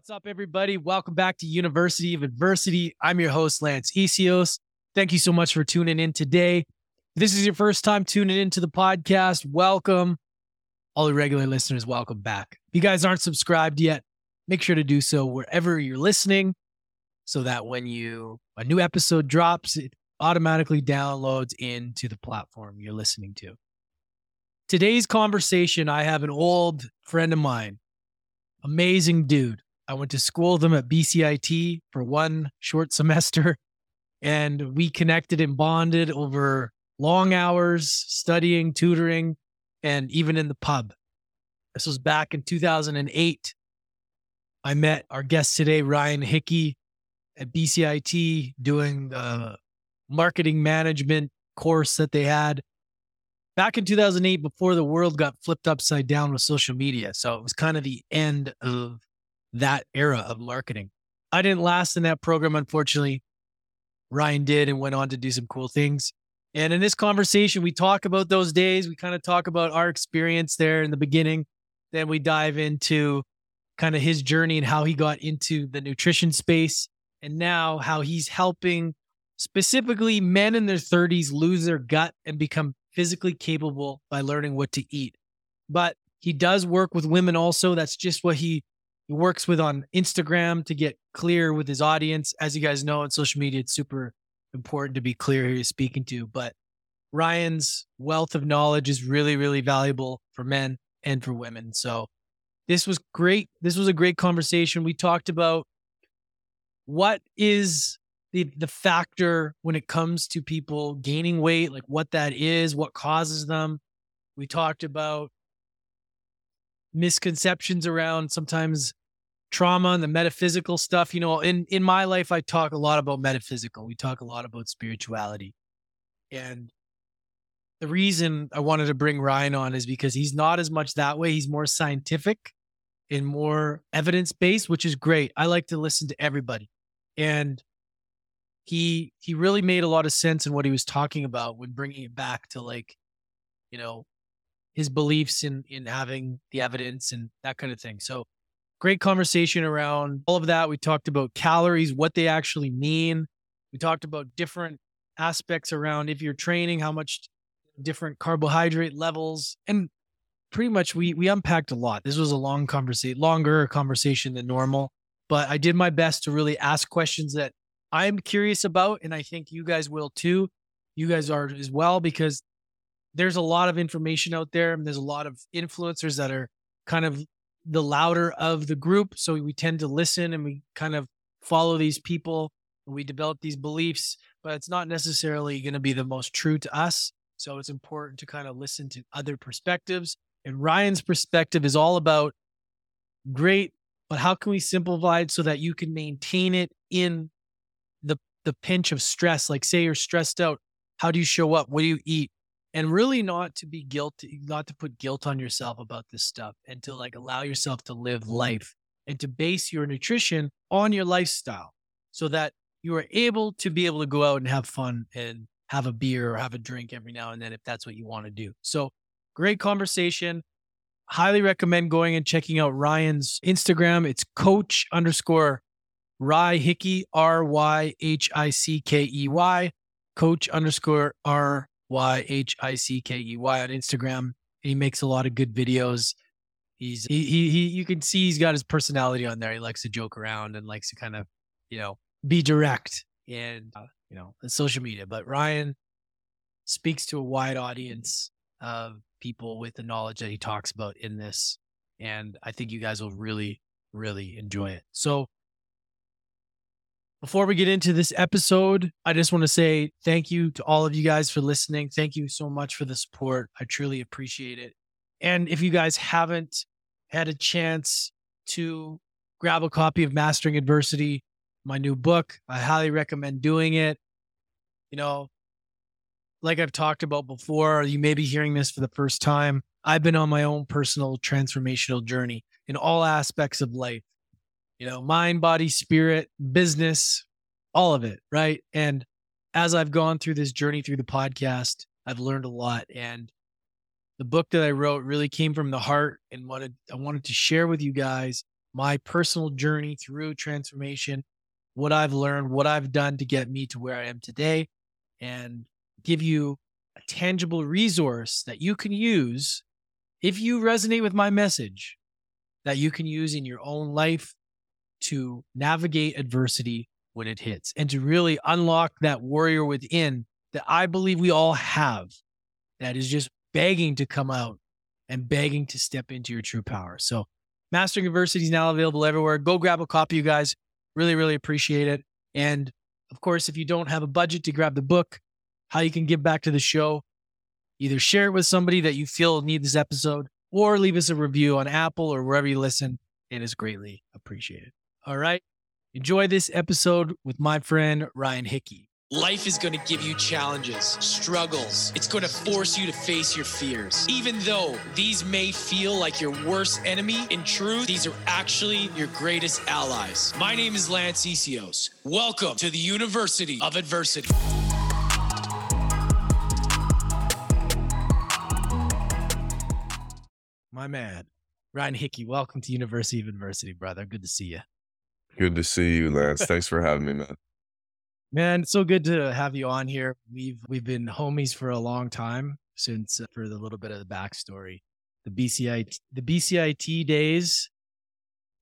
What's up, everybody? Welcome back to University of Adversity. I'm your host, Lance Essihos. Thank you so much for tuning in today. If this is your first time tuning into the podcast. Welcome. All the regular listeners, welcome back. If you guys aren't subscribed yet, make sure to do so wherever you're listening so that when you a new episode drops, it automatically downloads into the platform you're listening to. Today's conversation, I have an old friend of mine, amazing dude. I went to school him at BCIT for one short semester, and we connected and bonded over long hours studying, tutoring, and even in the pub. This was back in 2008. I met our guest today, Ryan Hickey, at BCIT doing the marketing management course that they had back in 2008 before the world got flipped upside down with social media. So it was kind of the end of that era of marketing. I didn't last in that program, unfortunately. Ryan did and went on to do some cool things. And in this conversation, we talk about those days. We kind of talk about our experience there in the beginning. Then we dive into kind of his journey and how he got into the nutrition space and now how he's helping specifically men in their 30s lose their gut and become physically capable by learning what to eat. But he does work with women also. That's just what he he works with on Instagram to get clear with his audience. As you guys know, on social media, it's super important to be clear who you're speaking to. But Ryan's wealth of knowledge is really, really valuable for men and for women. So this was great. This was a great conversation. We talked about what is the the factor when it comes to people gaining weight, like what that is, what causes them. We talked about misconceptions around sometimes trauma and the metaphysical stuff. You know, in in my life, I talk a lot about metaphysical. We talk a lot about spirituality, and the reason I wanted to bring Ryan on is because he's not as much that way. He's more scientific and more evidence based, which is great. I like to listen to everybody, and he he really made a lot of sense in what he was talking about when bringing it back to like, you know, his beliefs in in having the evidence and that kind of thing. So great conversation around all of that. We talked about calories, what they actually mean. We talked about different aspects around if you're training, how much different carbohydrate levels, and pretty much we we unpacked a lot. This was a long conversation, longer conversation than normal, but I did my best to really ask questions that I'm curious about, and I think you guys will too. You guys are as well because there's a lot of information out there, and there's a lot of influencers that are kind of the louder of the group. So we tend to listen and we kind of follow these people and we develop these beliefs, but it's not necessarily going to be the most true to us. So it's important to kind of listen to other perspectives. And Ryan's perspective is all about great, but how can we simplify it so that you can maintain it in the the pinch of stress? Like say you're stressed out, how do you show up? What do you eat? And really not to be guilty, not to put guilt on yourself about this stuff and to like allow yourself to live life and to base your nutrition on your lifestyle so that you are able to be able to go out and have fun and have a beer or have a drink every now and then if that's what you want to do. So great conversation. Highly recommend going and checking out Ryan's Instagram. It's coach underscore Rye Hickey, R Y H I C K E Y, coach underscore R Y H I C K E Y on Instagram. He makes a lot of good videos. He's he, he he you can see he's got his personality on there. He likes to joke around and likes to kind of, you know, be direct and uh, you know, in social media. But Ryan speaks to a wide audience of people with the knowledge that he talks about in this. And I think you guys will really, really enjoy it. So before we get into this episode, I just want to say thank you to all of you guys for listening. Thank you so much for the support. I truly appreciate it. And if you guys haven't had a chance to grab a copy of Mastering Adversity, my new book, I highly recommend doing it. You know, like I've talked about before, you may be hearing this for the first time. I've been on my own personal transformational journey in all aspects of life you know, mind, body, spirit, business, all of it. Right. And as I've gone through this journey through the podcast, I've learned a lot. And the book that I wrote really came from the heart and wanted, I wanted to share with you guys my personal journey through transformation, what I've learned, what I've done to get me to where I am today, and give you a tangible resource that you can use if you resonate with my message that you can use in your own life to navigate adversity when it hits and to really unlock that warrior within that I believe we all have that is just begging to come out and begging to step into your true power. So, Mastering Adversity is now available everywhere. Go grab a copy, you guys. Really, really appreciate it. And of course, if you don't have a budget to grab the book, how you can give back to the show, either share it with somebody that you feel need this episode or leave us a review on Apple or wherever you listen. It is greatly appreciated. All right. Enjoy this episode with my friend Ryan Hickey. Life is going to give you challenges, struggles. It's going to force you to face your fears. Even though these may feel like your worst enemy, in truth, these are actually your greatest allies. My name is Lance Essihos. Welcome to the University of Adversity. My man, Ryan Hickey, welcome to University of Adversity, brother. Good to see you. Good to see you, Lance. Thanks for having me, man. Man, it's so good to have you on here. We've we've been homies for a long time since uh, for the little bit of the backstory. The BCIT the BCIT days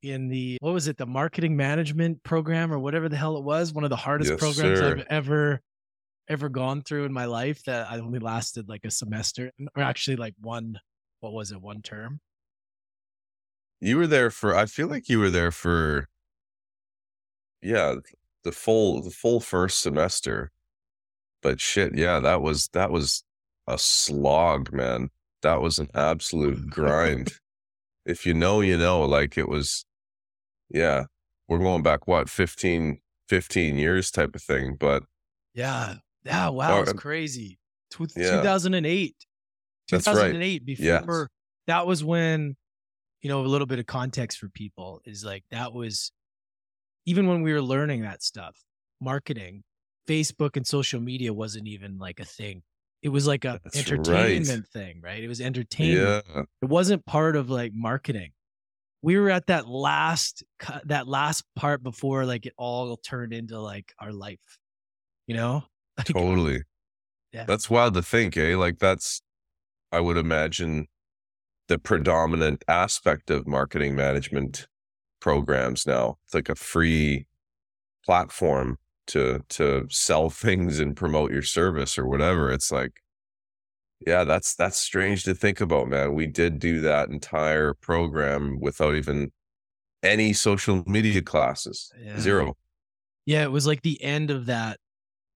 in the what was it, the marketing management program or whatever the hell it was, one of the hardest Yes, programs sir. I've ever ever gone through in my life that I only lasted like a semester or actually like one what was it, one term. You were there for I feel like you were there for yeah, the full the full first semester. But shit, yeah, that was that was a slog, man. That was an absolute grind. if you know, you know, like it was yeah, we're going back what 15 15 years type of thing, but Yeah. Yeah. Wow. It's crazy. Tw- Yeah. 2008. That's right. 2008. Before Yes. that was when, you know, a little bit of context for people is like that was even when we were learning that stuff, marketing, Facebook and social media wasn't even like a thing. It was like a That's right. entertainment thing, right? It was entertainment. yeah, It wasn't part of like marketing. We were at that last that last part before like it all turned into like our life. You know? Like, totally. Yeah. That's wild to think, eh? Like that's I would imagine the predominant aspect of marketing management programs now. It's like a free platform to to sell things and promote your service or whatever. It's like yeah, that's that's strange to think about, man. We did do that entire program without even any social media classes. Yeah. Zero. Yeah, it was like the end of that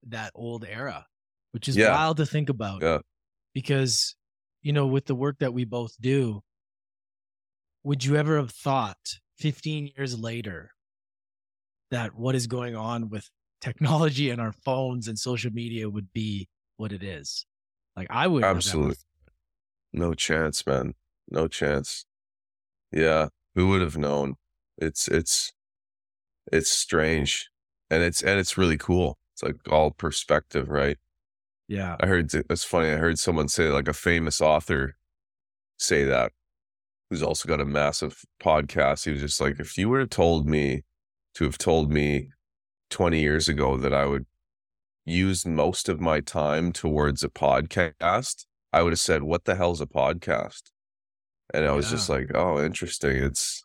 that old era, which is Yeah. wild to think about. Yeah. Because, you know, with the work that we both do, would you ever have thought 15 years later that what is going on with technology and our phones and social media would be what it is? Like I would Absolutely. No chance, man. No chance. Yeah, who would have known? It's it's it's strange. And it's and it's really cool. It's like all perspective, right? Yeah. I heard it's funny. I heard someone say like a famous author say that who's also got a massive podcast. He was just like, if you would have told me to have told me 20 years ago that I would use most of my time towards a podcast, I would have said, What the hell's a podcast? And I was just like, Oh, interesting. It's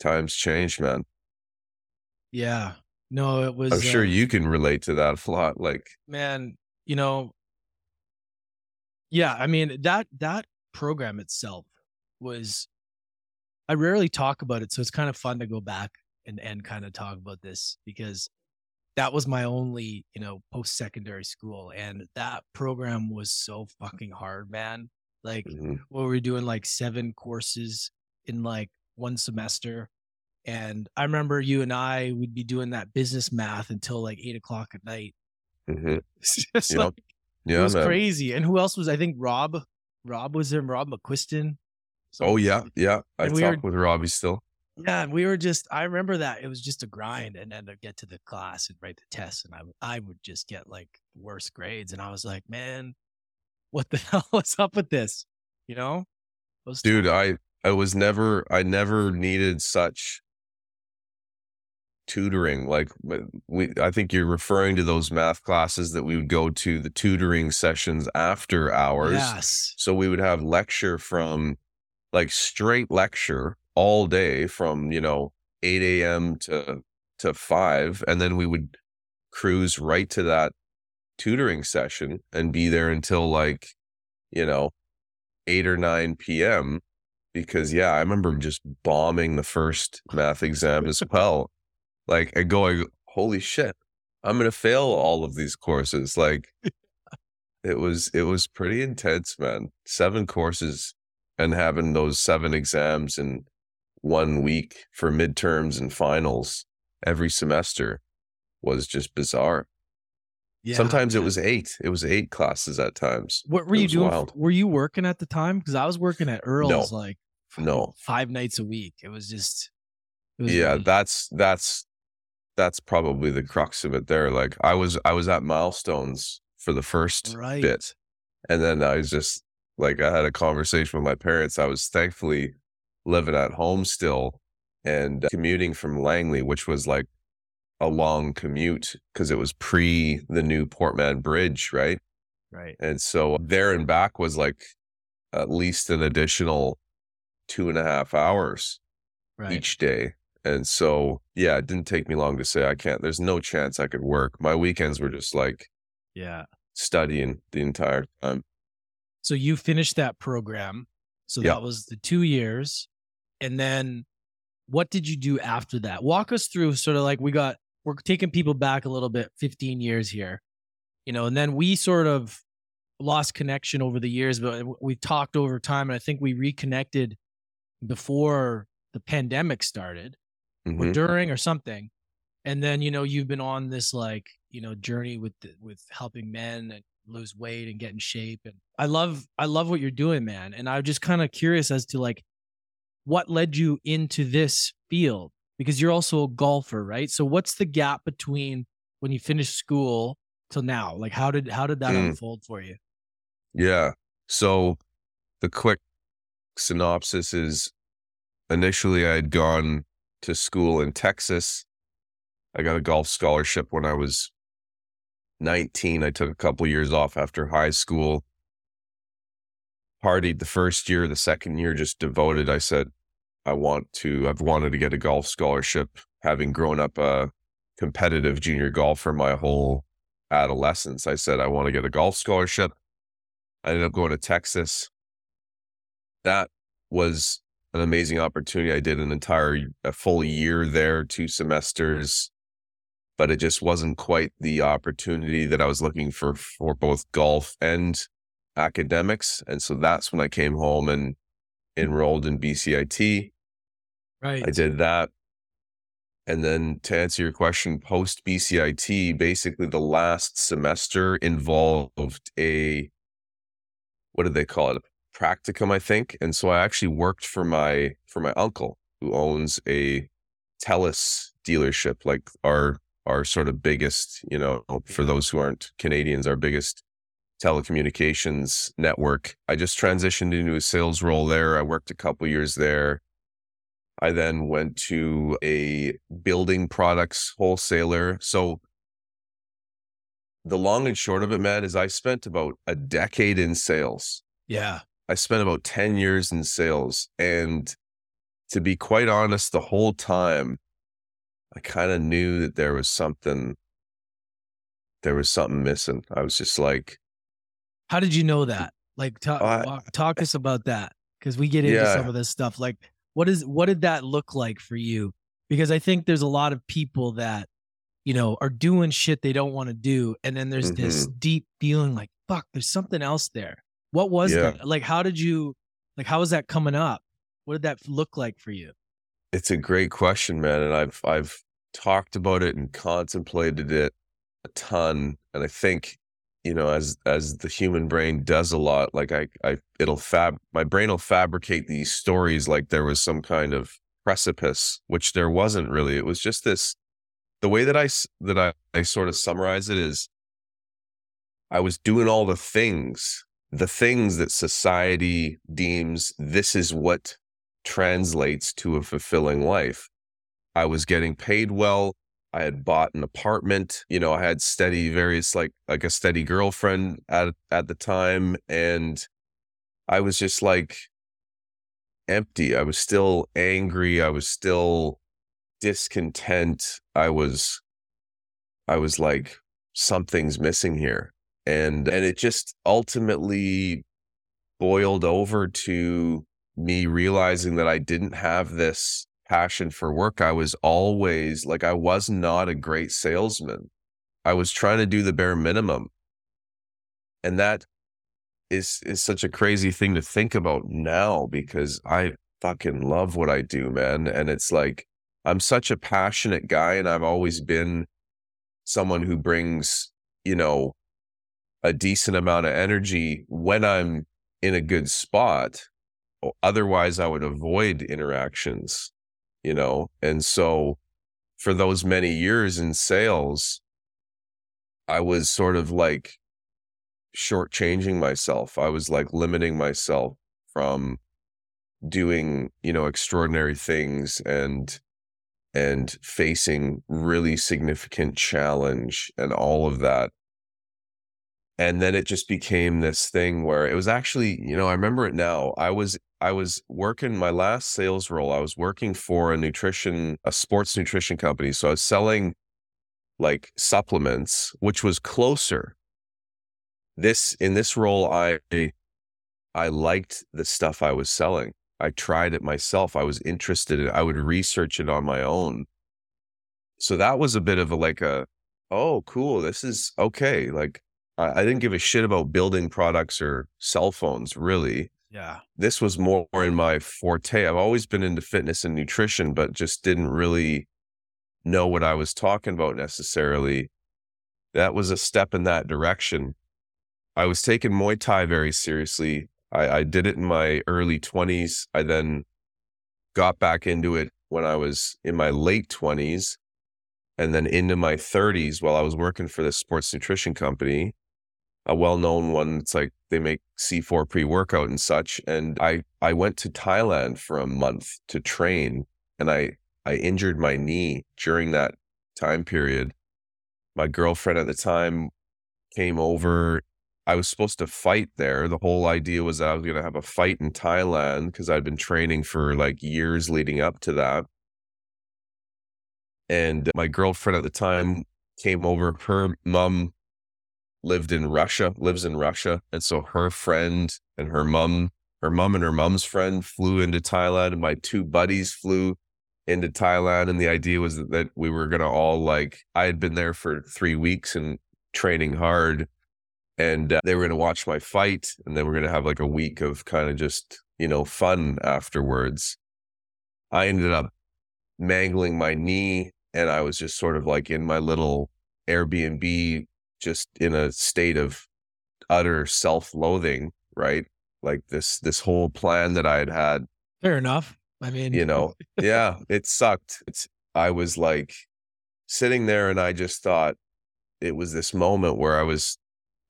times change, man. Yeah. No, it was I'm sure uh, you can relate to that a lot. Like, man you know yeah i mean that that program itself was i rarely talk about it so it's kind of fun to go back and and kind of talk about this because that was my only you know post secondary school and that program was so fucking hard man like mhm, what we were doing like seven courses in like one semester and i remember you and i would be doing that business math until like eight o'clock at night mhm. it's just Yep. like it yeah, was man. crazy. And who else was? I think Rob. Rob was there. Rob McQuiston. So- Oh yeah, yeah. I we talk were- with Robbie still. yeah. We were just. I remember that it was just a grind, and then to get to the class and write the tests, and I would- I would just get like worse grades, and I was like, man, what the hell is up with this? You know, Those Dude, I I was never I never needed such tutoring like we I think you're referring to those math classes that we would go to the tutoring sessions after hours. Yes. So we would have lecture from like straight lecture all day from, you know, 8 a.m. to to 5 and then we would cruise right to that tutoring session and be there until like, you know, 8 or 9 p.m. because yeah, I remember just bombing the first math exam as well like and going, holy shit, I'm gonna fail all of these courses. Like it was it was pretty intense, man. Seven courses and having those seven exams in one week for midterms and finals every semester was just bizarre. Yeah. Sometimes it was eight. It was eight classes at times. What were It you doing? wild. Were you working at the time? Because I was working at Earl's like No. five nights a week. It was just it was Yeah, really- that's that's that's probably the crux of it there. Like I was I was at milestones for the first Right. bit. And then I was just like I had a conversation with my parents. I was thankfully living at home still and uh, commuting from Langley, which was like a long commute because it was pre the new Port Mann Bridge, right? right. And so there and back was like at least an additional two and a half hours Right. each day. And so, yeah, it didn't take me long to say I can't. There's no chance I could work. My weekends were just like yeah. studying the entire time. So you finished that program. So Yeah. that was the two years. And then what did you do after that? Walk us through sort of like we got, we're taking people back a little bit, 15 years here, you know, and then we sort of lost connection over the years, but we talked over time. And I think we reconnected before the pandemic started or Mhm. during or something. And then, you know, you've been on this like, you know, journey with the, with helping men and lose weight and get in shape. And I love I love what you're doing, man. And I'm just kind of curious as to like what led you into this field because you're also a golfer, right? So what's the gap between when you finished school till now? Like how did how did that Mm. unfold for you? Yeah. So the quick synopsis is initially I had gone to school in Texas. I got a golf scholarship when I was 19. I took a couple years off after high school. Partied the first year, the second year just devoted. I said, I want to, I've wanted to get a golf scholarship, having grown up a competitive junior golfer my whole adolescence. I said, I want to get a golf scholarship. I ended up going to Texas. That was an amazing opportunity. I did an entire a full year there, two semesters, but it just wasn't quite the opportunity that I was looking for for both golf and academics. And so that's when I came home and enrolled in BCIT. Right. I did that. And then to answer your question, post BCIT, basically the last semester involved a what did they call it? A practicum, I think. And so I actually worked for my for my uncle who owns a Telus dealership, like our our sort of biggest, you know, for those who aren't Canadians, our biggest telecommunications network. I just transitioned into a sales role there. I worked a couple years there. I then went to a building products wholesaler. So the long and short of it, Matt, is I spent about a decade in sales. yeah. I spent about 10 years in sales. And to be quite honest, the whole time, I kind of knew that there was something, there was something missing. I was just like, How did you know that? Like talk I- talk us about that because we get into Yeah. some of this stuff. Like what is what did that look like for you? Because I think there's a lot of people that you know are doing shit they don't want to do, and then there's this Mm-hmm. deep feeling like fuck, there's something else there. What was Yeah. that? Like how did you like how was that coming up? What did that look like for you? It's a great question, man. And I've, I've talked about it and contemplated it a ton. And I think, you know, as, as the human brain does a lot, like I, I, it'll fab, my brain will fabricate these stories like there was some kind of precipice, which there wasn't really. It was just this, the way that I, that I, I sort of summarize it is I was doing all the things, the things that society deems this is what translates to a fulfilling life. I was getting paid well. I had bought an apartment. You know, I had steady various like like a steady girlfriend at at the time and I was just like empty. I was still angry. I was still discontent. I was I was like something's missing here. And and it just ultimately boiled over to me realizing that I didn't have this passion for work. I was always like, I was not a great salesman. I was trying to do the bare minimum. And that is, is such a crazy thing to think about now because I fucking love what I do, man. And it's like, I'm such a passionate guy and I've always been someone who brings, you know, a decent amount of energy when I'm in a good spot. Otherwise, I would avoid interactions, you know? And so for those many years in sales, I was sort of like shortchanging myself. I was like limiting myself from doing, you know, extraordinary things and and facing really significant challenge and all of that and then it just became this thing where it was actually you know i remember it now i was i was working my last sales role i was working for a nutrition a sports nutrition company so i was selling like supplements which was closer this in this role i i liked the stuff i was selling i tried it myself i was interested in it. i would research it on my own so that was a bit of a like a oh cool this is okay like I, I didn't give a shit about building products or cell phones, really. Yeah. This was more in my forte. I've always been into fitness and nutrition, but just didn't really know what I was talking about necessarily. That was a step in that direction. I was taking Muay Thai very seriously. I, I did it in my early 20s. I then got back into it when I was in my late 20s and then into my 30s while I was working for this sports nutrition company a well-known one. It's like they make C4 pre-workout and such. And I I went to Thailand for a month to train, and I I injured my knee during that time period. My girlfriend at the time came over. I was supposed to fight there. The whole idea was that I was going to have a fight in Thailand because I'd been training for like years leading up to that. And my girlfriend at the time came over. Her mom lived in Russia, lives in Russia. And so her friend and her mom, her mom and her mom's friend flew into Thailand. And my two buddies flew into Thailand. And the idea was that, that we were going to all like, I had been there for three weeks and training hard. And uh, they were going to watch my fight. And then we're going to have like a week of kind of just, you know, fun afterwards. I ended up mangling my knee and I was just sort of like in my little Airbnb just in a state of utter self-loathing, right? Like this this whole plan that I had had. Fair enough. I mean, you know, yeah, it sucked. It's I was like sitting there and I just thought it was this moment where I was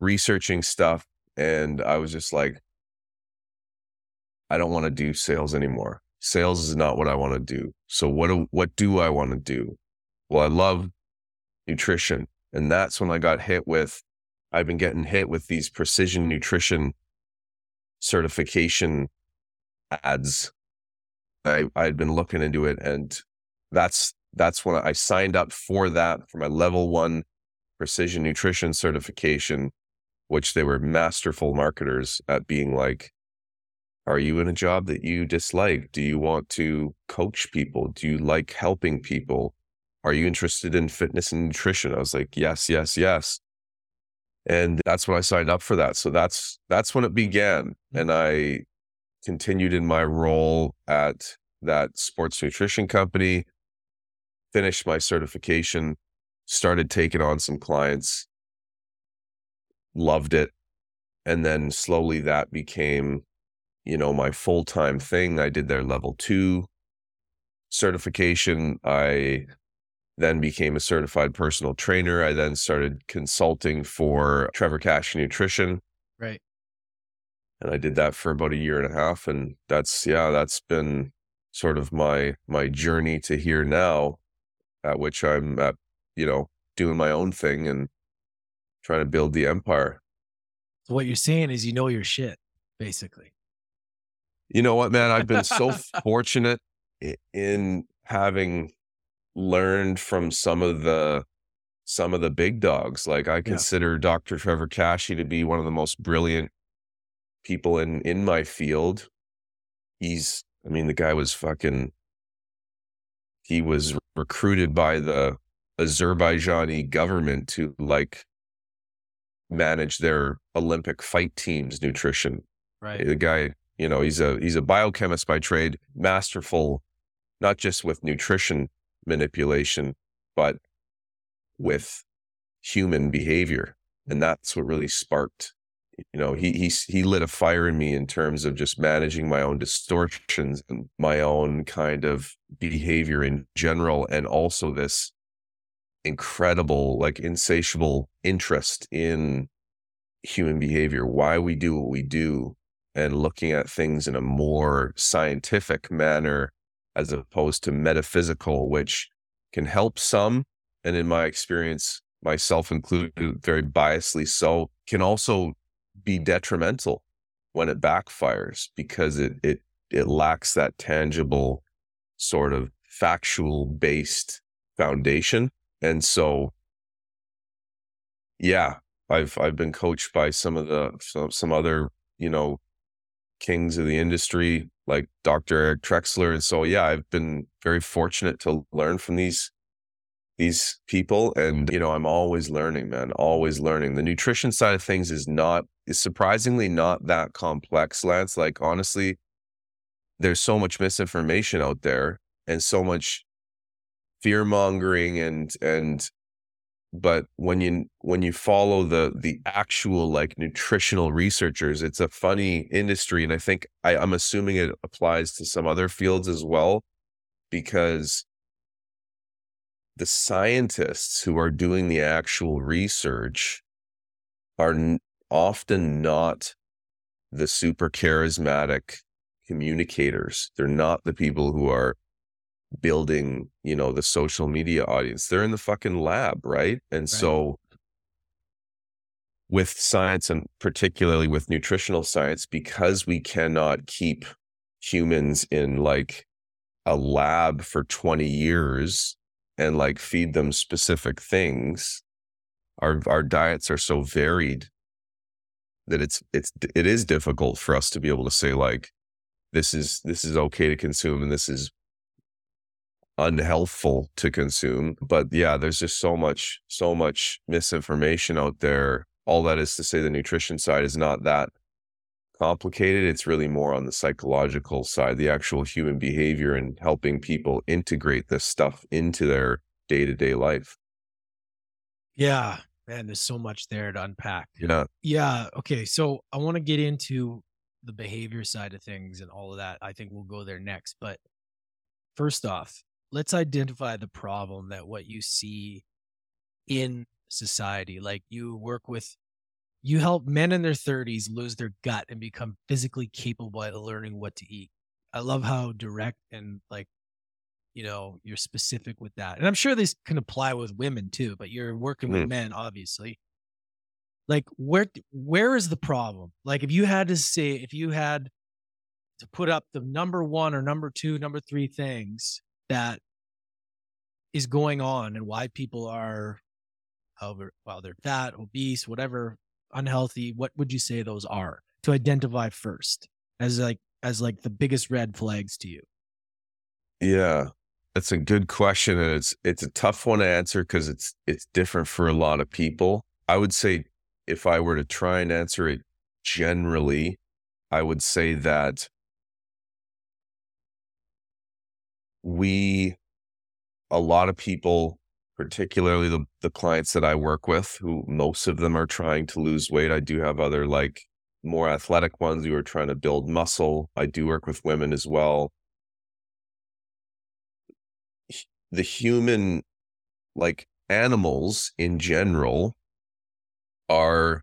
researching stuff and I was just like I don't want to do sales anymore. Sales is not what I want to do. So what do, what do I want to do? Well, I love nutrition. And that's when I got hit with, I've been getting hit with these precision nutrition certification ads. I, I'd been looking into it and that's, that's when I signed up for that for my level one precision nutrition certification, which they were masterful marketers at being like, are you in a job that you dislike? Do you want to coach people? Do you like helping people? Are you interested in fitness and nutrition? I was like, Yes, yes, yes. And that's when I signed up for that. So that's that's when it began. And mm-hmm. I continued in my role at that sports nutrition company, finished my certification, started taking on some clients, loved it. And then slowly that became, you know, my full time thing. I did their level two certification. I then became a certified personal trainer. I then started consulting for Trevor Kashey Nutrition. Right. And I did that for about a year and a half. And that's, yeah, that's been sort of my my journey to here now, at which I'm at, you know, doing my own thing and trying to build the empire. So what you're saying is you know your shit, basically. You know what, man? I've been so fortunate in having learned from some of the some of the big dogs. Like I consider yeah. Dr. Trevor Kashey to be one of the most brilliant people in in my field. He's I mean the guy was fucking he was recruited by the Azerbaijani government to like manage their Olympic fight teams nutrition. Right. The guy, you know, he's a he's a biochemist by trade, masterful not just with nutrition manipulation, but with human behavior. And mm-hmm. that's what really sparked, you know, he he he lit a fire in me in terms of just managing my own distortions and my own kind of behavior in general, and also this incredible, like insatiable interest in human behavior, why we do what we do, and looking at things in a more scientific manner as opposed to metaphysical, which can help some. And in my experience, myself included, very biasly so, can also be detrimental when it backfires because it it it lacks that tangible sort of factual based foundation. And so yeah, I've I've been coached by some of the some, some other, you know, kings of the industry like Dr. Eric Trexler. And so, yeah, I've been very fortunate to learn from these these people and you know i'm always learning man always learning the nutrition side of things is not is surprisingly not that complex lance like honestly there's so much misinformation out there and so much fear mongering and and but when you when you follow the the actual like nutritional researchers it's a funny industry and i think I, i'm assuming it applies to some other fields as well because the scientists who are doing the actual research are n- often not the super charismatic communicators. They're not the people who are building, you know, the social media audience. They're in the fucking lab, right? And right. so with science and particularly with nutritional science, because we cannot keep humans in like a lab for 20 years and like feed them specific things, our our diets are so varied that it's it's it is difficult for us to be able to say like this is this is okay to consume and this is unhealthful to consume. But yeah, there's just so much, so much misinformation out there. All that is to say, the nutrition side is not that complicated. It's really more on the psychological side, the actual human behavior and helping people integrate this stuff into their day to day life. Yeah, man, there's so much there to unpack. Yeah. Yeah. Okay. So I want to get into the behavior side of things and all of that. I think we'll go there next. But first off, let's identify the problem that what you see in society. Like you work with, you help men in their 30s lose their gut and become physically capable of learning what to eat. I love how direct and like, you know, you're specific with that. And I'm sure this can apply with women too, but you're working mm. with men, obviously. Like where where is the problem? Like if you had to say, if you had to put up the number one or number two, number three things that is going on and why people are however well they're fat obese whatever unhealthy what would you say those are to identify first as like as like the biggest red flags to you? Yeah that's a good question and it's it's a tough one to answer because it's it's different for a lot of people. I would say if i were to try and answer it generally i would say that we a lot of people, particularly the, the clients that I work with, who most of them are trying to lose weight. I do have other like more athletic ones who are trying to build muscle. I do work with women as well. The human, like animals in general, are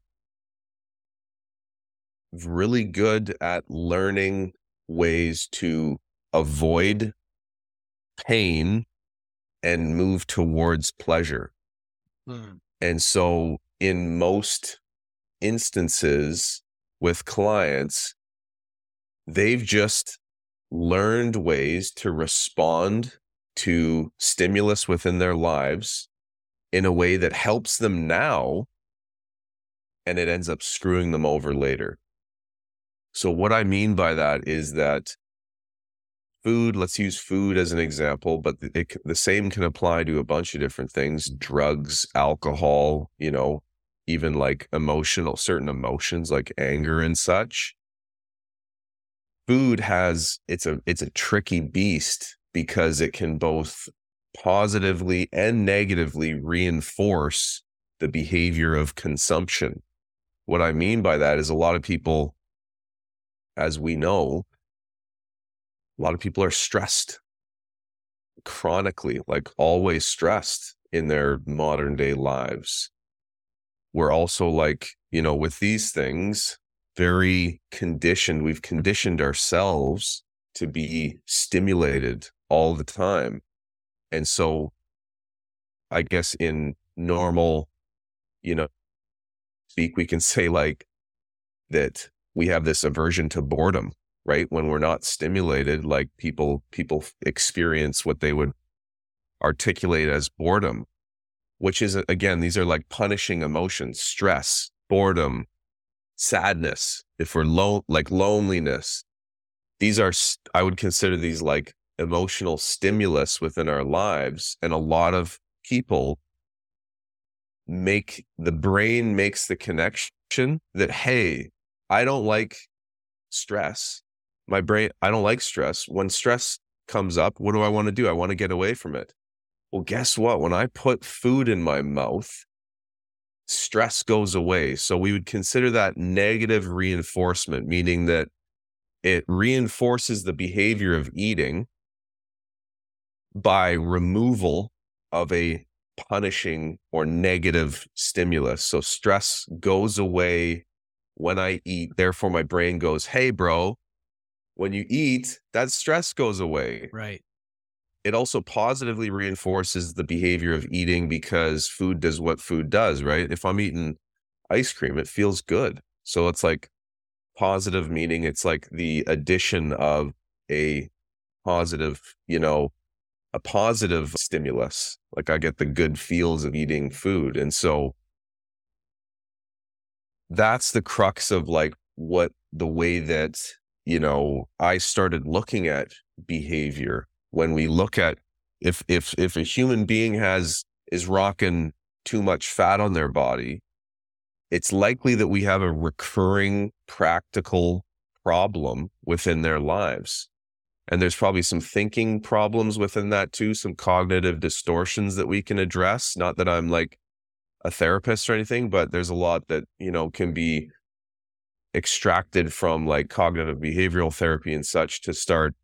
really good at learning ways to avoid pain and move towards pleasure. Mm. And so, in most instances with clients, they've just learned ways to respond to stimulus within their lives in a way that helps them now and it ends up screwing them over later. So, what I mean by that is that food, let's use food as an example, but it, the same can apply to a bunch of different things drugs, alcohol, you know, even like emotional, certain emotions like anger and such. Food has, it's a, it's a tricky beast because it can both positively and negatively reinforce the behavior of consumption. What I mean by that is a lot of people, as we know, a lot of people are stressed chronically, like always stressed in their modern day lives. We're also like, you know, with these things, very conditioned. We've conditioned ourselves to be stimulated all the time. And so I guess in normal, you know, speak, we can say like that we have this aversion to boredom, right? When we're not stimulated, like people, people experience what they would articulate as boredom, which is again, these are like punishing emotions, stress, boredom, sadness. If we're low, like loneliness, these are, I would consider these like emotional stimulus within our lives. And a lot of people make the brain makes the connection that, hey, I don't like stress. My brain, I don't like stress. When stress comes up, what do I want to do? I want to get away from it. Well, guess what? When I put food in my mouth, stress goes away. So we would consider that negative reinforcement, meaning that it reinforces the behavior of eating by removal of a punishing or negative stimulus. So stress goes away when I eat. Therefore, my brain goes, Hey, bro, when you eat, that stress goes away. Right. It also positively reinforces the behavior of eating because food does what food does, right? If I'm eating ice cream, it feels good. So it's like positive, meaning it's like the addition of a positive, you know, a positive stimulus. Like I get the good feels of eating food. And so that's the crux of like what the way that, you know, I started looking at behavior when we look at if if if a human being has is rocking too much fat on their body, it's likely that we have a recurring practical problem within their lives. And there's probably some thinking problems within that too, some cognitive distortions that we can address. Not that I'm like a therapist or anything, but there's a lot that, you know, can be extracted from like cognitive behavioral therapy and such to start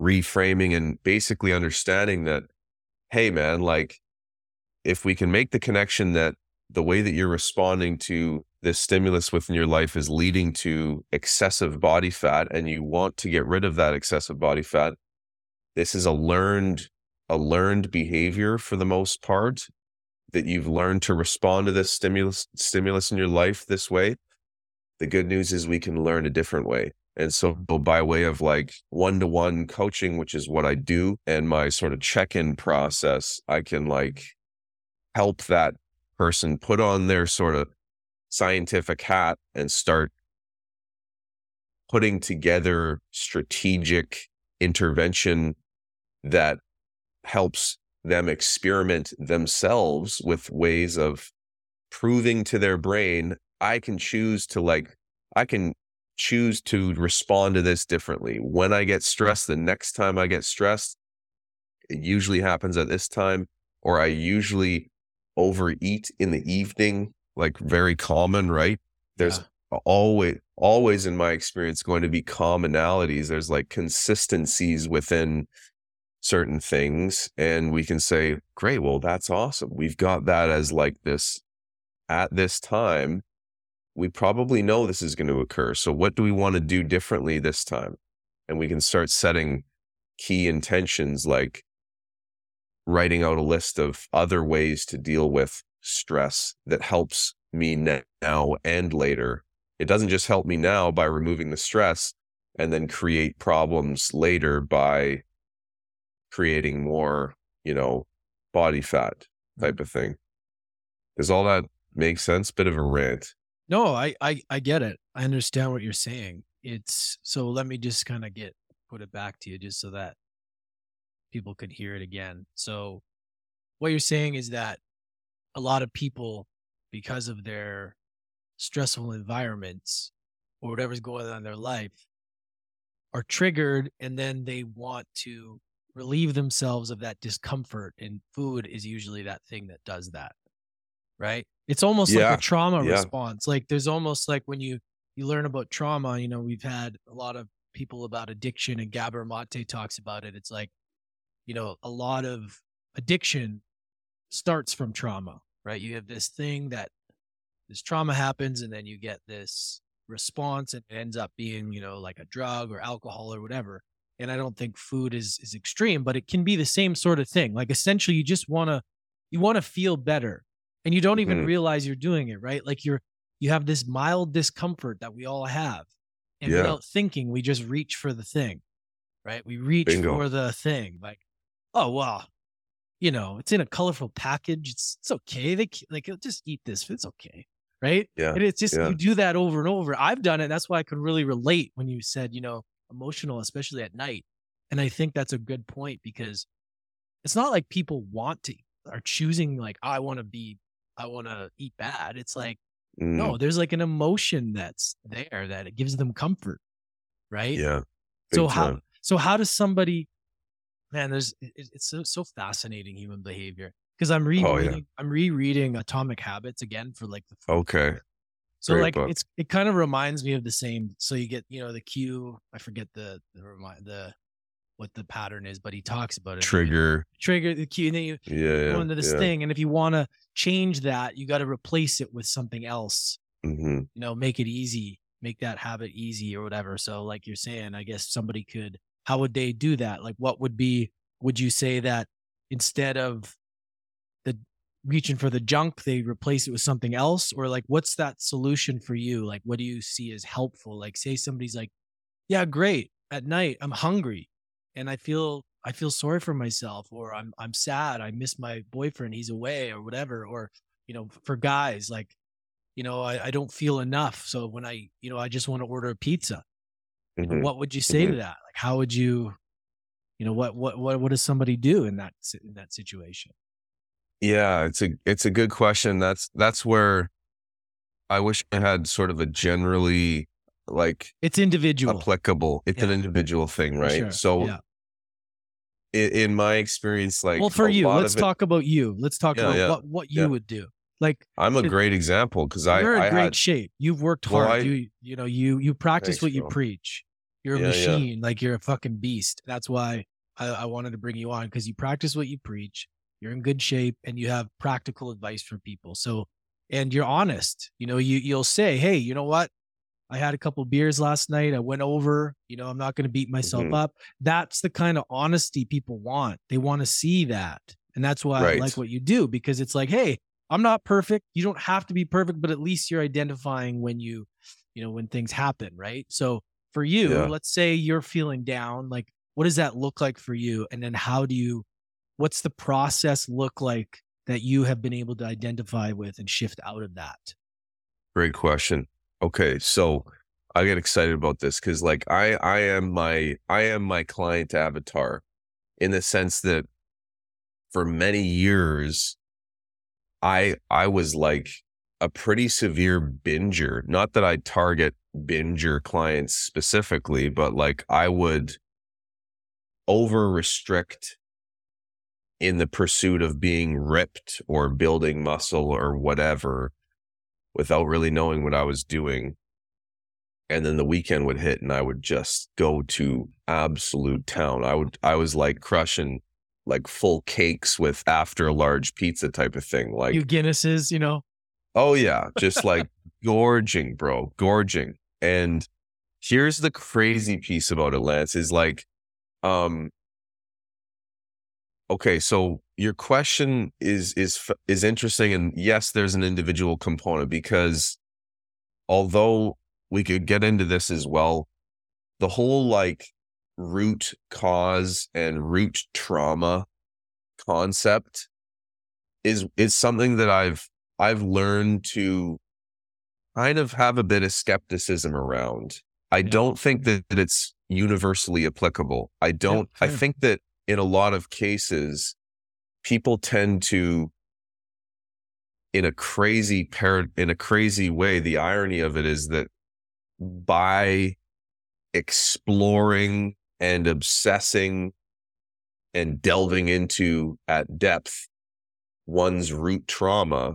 reframing and basically understanding that, hey, man, like if we can make the connection that the way that you're responding to this stimulus within your life is leading to excessive body fat and you want to get rid of that excessive body fat this is a learned a learned behavior for the most part that you've learned to respond to this stimulus stimulus in your life this way the good news is we can learn a different way. And so by way of like one-to-one coaching which is what i do and my sort of check-in process i can like help that person put on their sort of scientific hat and start putting together strategic intervention that helps them experiment themselves with ways of proving to their brain i can choose to like i can choose to respond to this differently when i get stressed the next time i get stressed it usually happens at this time or i usually overeat in the evening like very common, right? There's yeah. always always in my experience going to be commonalities. There's like consistencies within certain things and we can say, "Great, well that's awesome. We've got that as like this at this time. We probably know this is going to occur. So what do we want to do differently this time?" And we can start setting key intentions like writing out a list of other ways to deal with stress that helps me now and later. It doesn't just help me now by removing the stress and then create problems later by creating more, you know, body fat type of thing. Does all that make sense? Bit of a rant. No, I I, I get it. I understand what you're saying. It's so let me just kind of get put it back to you just so that people could hear it again. So what you're saying is that a lot of people because of their stressful environments or whatever's going on in their life are triggered and then they want to relieve themselves of that discomfort and food is usually that thing that does that right it's almost Yeah, like a trauma yeah. response like there's almost like when you you learn about trauma you know we've had a lot of people about addiction and Gabor Mate talks about it it's like you know a lot of addiction starts from trauma right you have this thing that this trauma happens and then you get this response and it ends up being you know like a drug or alcohol or whatever and i don't think food is is extreme but it can be the same sort of thing like essentially you just want to you want to feel better and you don't even Mhm. realize you're doing it right like you're you have this mild discomfort that we all have and Yeah. without thinking we just reach for the thing right we reach Bingo. for the thing like oh well you know it's in a colorful package it's it's okay they like just eat this it's okay right Yeah. and it's just yeah. you do that over and over. I've done it. That's why I could really relate when you said, you know, emotional, especially at night. And I think that's a good point because it's not like people want to are choosing like I want to be I want to eat bad. It's like Mm, no, there's like an emotion that's there that it gives them comfort, right? Yeah. so big how so how does somebody man there's it's so, so fascinating human behavior because i'm rereading Oh, yeah. i'm rereading atomic habits again for like the Okay. time. so Great like book. it's it kind of reminds me of the same so you get you know the cue i forget the the remind the what the pattern is but he talks about it Trigger. trigger the cue and then you Yeah. go into this yeah. thing and if you want to change that you got to replace it with something else. Hmm you know make it easy make that habit easy or whatever. So like you're saying i guess somebody could how would they do that? Like what would be would you say that instead of the reaching for the junk they replace it with something else? Or like what's that solution for you? Like what do you see as helpful? Like say somebody's like yeah great at night i'm hungry and i feel i feel sorry for myself or i'm i'm sad i miss my boyfriend he's away or whatever or you know for guys like you know I, I don't feel enough so when i you know i just want to order a pizza Mhm. what would you say to Mhm. that like how would you you know what what what, what does somebody do in that in that situation Yeah, it's a it's a good question. That's that's where I wish I had sort of a generally like it's individual applicable. It's an individual thing, right? sure. So yeah. in, in my experience, like well for you let's of it- talk about you let's talk Yeah, about yeah, what what you yeah. would do like I'm a great example because I you're in I great had shape you've worked Well, hard I- you you know you you practice Thanks, what you bro. preach you're a Yeah, yeah. machine like you're a fucking beast that's why i, I wanted to bring you on because you practice what you preach you're in good shape and you have practical advice for people so and you're honest you know you you'll say hey you know what i had a couple beers last night i went over you know i'm not going to beat myself Mhm. up. That's the kind of honesty people want. They want to see that and that's why i like what you do because it's like hey i'm not perfect. You don't have to be perfect but at least you're identifying when you you know when things happen right? So for you Yeah. let's say you're feeling down like what does that look like for you? And then how do you what's the process look like that you have been able to identify with and shift out of that? Great question. Okay, so I get excited about this because like I I am my I am my client avatar in the sense that for many years I I was like a pretty severe binger. Not that I target binger clients specifically, but like I would over restrict in the pursuit of being ripped or building muscle or whatever without really knowing what I was doing. And then the weekend would hit and I would just go to absolute town. I would I was like crushing like full cakes with after a large pizza type of thing. Like you guinnesses you know Oh yeah, just like gorging, bro, gorging. And here's the crazy piece about it, Lance, is like, um, okay, so your question is is is interesting, and yes, there's an individual component because although we could get into this as well, the whole like root cause and root trauma concept is is something that I've I've learned to kind of have a bit of skepticism around. I yeah. don't think that, that it's universally applicable. I don't yeah, I think that in a lot of cases people tend to in a crazy par- in a crazy way the irony of it is that by exploring and obsessing and delving into at depth one's root trauma,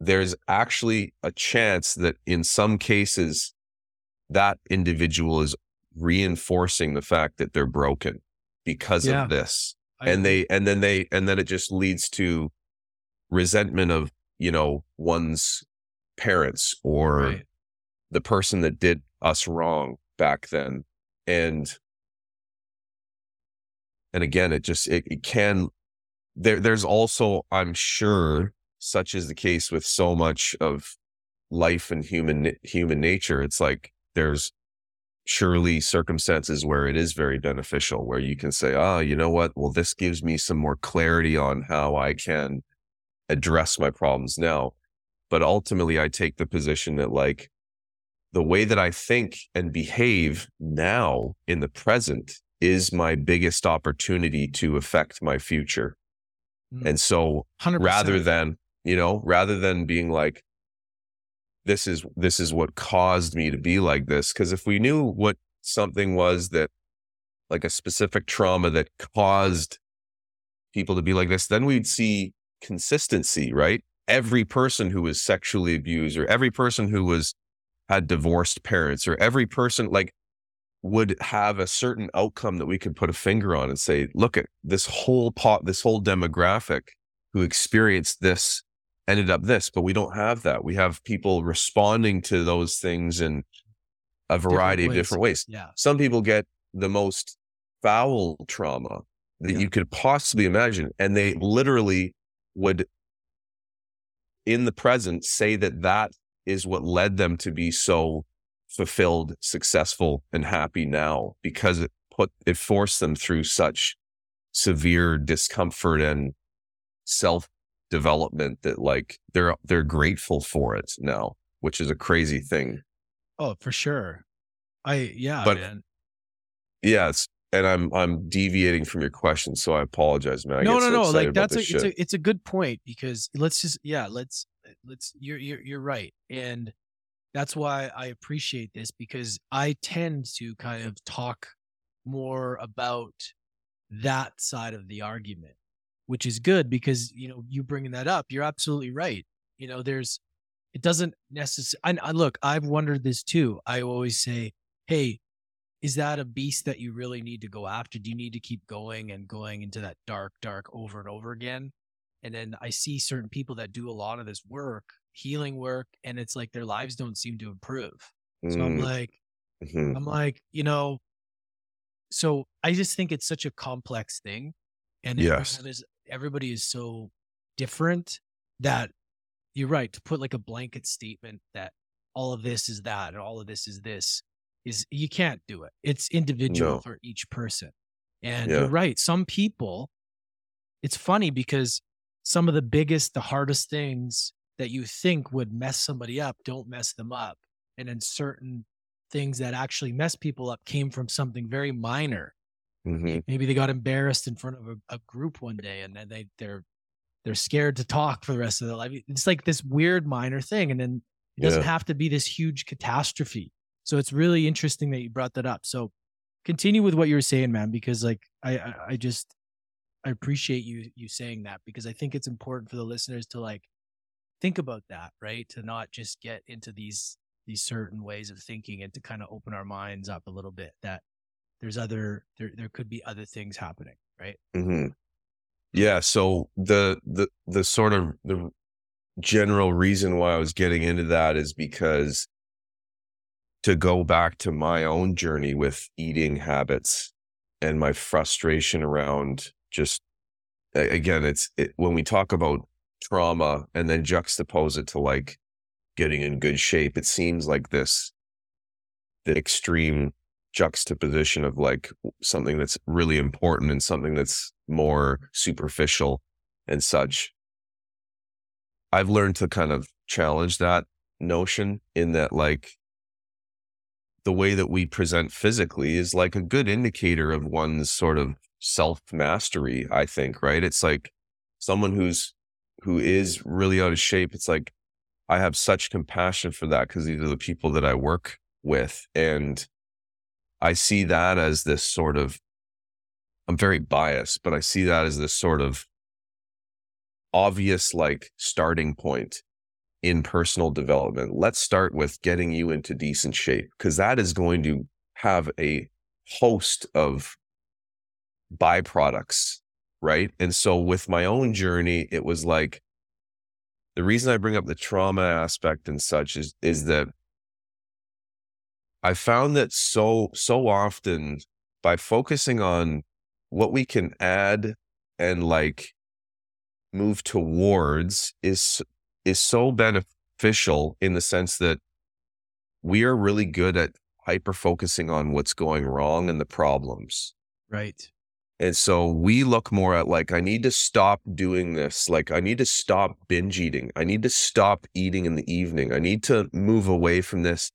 there's actually a chance that in some cases, that individual is reinforcing the fact that they're broken because yeah, of this. And they, and then they, and then it just leads to resentment of, you know, one's parents or right. the person that did us wrong back then. And and again, it just it, it can there there's also, I'm sure, such is the case with so much of life and human human nature. It's like there's surely circumstances where it is very beneficial, where you can say, ah, oh, you know what? Well, this gives me some more clarity on how I can address my problems now. But ultimately, I take the position that like the way that I think and behave now in the present is my biggest opportunity to affect my future. Mm. And so 100%. rather than, you know, rather than being like, this is, this is what caused me to be like this. Cause if we knew what something was that like a specific trauma that caused people to be like this, then we'd see consistency, right? Every person who was sexually abused or every person who was had divorced parents or every person like would have a certain outcome that we could put a finger on and say, look at this whole pot, this whole demographic who experienced this ended up this, but we don't have that. We have people responding to those things in a variety different of different ways. Yeah. Some people get the most foul trauma that yeah. you could possibly imagine. And they mm-hmm. literally would, in the present, say that that is what led them to be so fulfilled, successful, and happy now because it put it forced them through such severe discomfort and self development that like they're they're grateful for it now, which is a crazy thing. Oh, for sure. I yeah, but man. yeah, it's and I'm I'm deviating from your question, so I apologize, man. I no, no, so no. Like that's a it's a it's a good point because let's just yeah, let's let's you're you're you're right, and that's why I appreciate this because I tend to kind of talk more about that side of the argument, which is good because, you know, you bringing that up, you're absolutely right. You know, there's, it doesn't necessarily, I, look, I've wondered this too. I always say, hey, is that a beast that you really need to go after? Do you need to keep going and going into that dark, dark over and over again? And then I see certain people that do a lot of this work healing work and it's like their lives don't seem to improve. So mm. I'm like, mm-hmm. I'm like, you know, so I just think it's such a complex thing. And yes. Is, everybody is so different that you're right to put like a blanket statement that all of this is that and all of this is this is you can't do it. It's individual no. for each person. And yeah. you're right. Some people, it's funny because some of the biggest, the hardest things that you think would mess somebody up don't mess them up. And then certain things that actually mess people up came from something very minor. Mm-hmm. Maybe they got embarrassed in front of a, a group one day and then they they're they're scared to talk for the rest of their life. It's like this weird minor thing. And then it doesn't yeah. have to be this huge catastrophe. So it's really interesting that you brought that up. So continue with what you were saying, man, because like I, I, I just I appreciate you you saying that because I think it's important for the listeners to like think about that, right? To not just get into these these certain ways of thinking and to kind of open our minds up a little bit that there's other there there could be other things happening, right? Mm-hmm. Yeah. So the the the sort of the general reason why I was getting into that is because to go back to my own journey with eating habits and my frustration around just again, it's it, when we talk about trauma and then juxtapose it to like getting in good shape, it seems like this the extreme juxtaposition of like something that's really important and something that's more superficial and such. I've learned to kind of challenge that notion in that like the way that we present physically is like a good indicator of one's sort of self mastery, I think, right? It's like someone who's who is really out of shape. It's like I have such compassion for that because these are the people that I work with. And I see that as this sort of I'm very biased, but I see that as this sort of obvious like starting point in personal development. Let's start with getting you into decent shape because that is going to have a host of byproducts, right? And so with my own journey, it was like the reason I bring up the trauma aspect and such is is that I found that so so often by focusing on what we can add and like move towards is is so beneficial in the sense that we are really good at hyper focusing on what's going wrong and the problems. Right. And so we look more at like, I need to stop doing this. Like, I need to stop binge eating. I need to stop eating in the evening. I need to move away from this.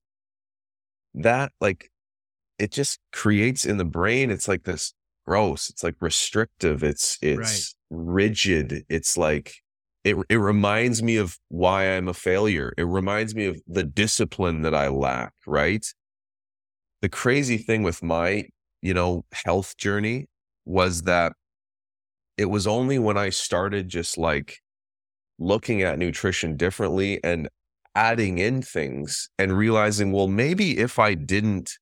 That, like, it just creates in the brain, it's like this gross. It's like restrictive. It's, it's right. rigid. It's like, it, it reminds me of why I'm a failure. It reminds me of the discipline that I lack, right? The crazy thing with my, you know, health journey was that it was only when I started just like looking at nutrition differently and adding in things and realizing, well, maybe if I didn't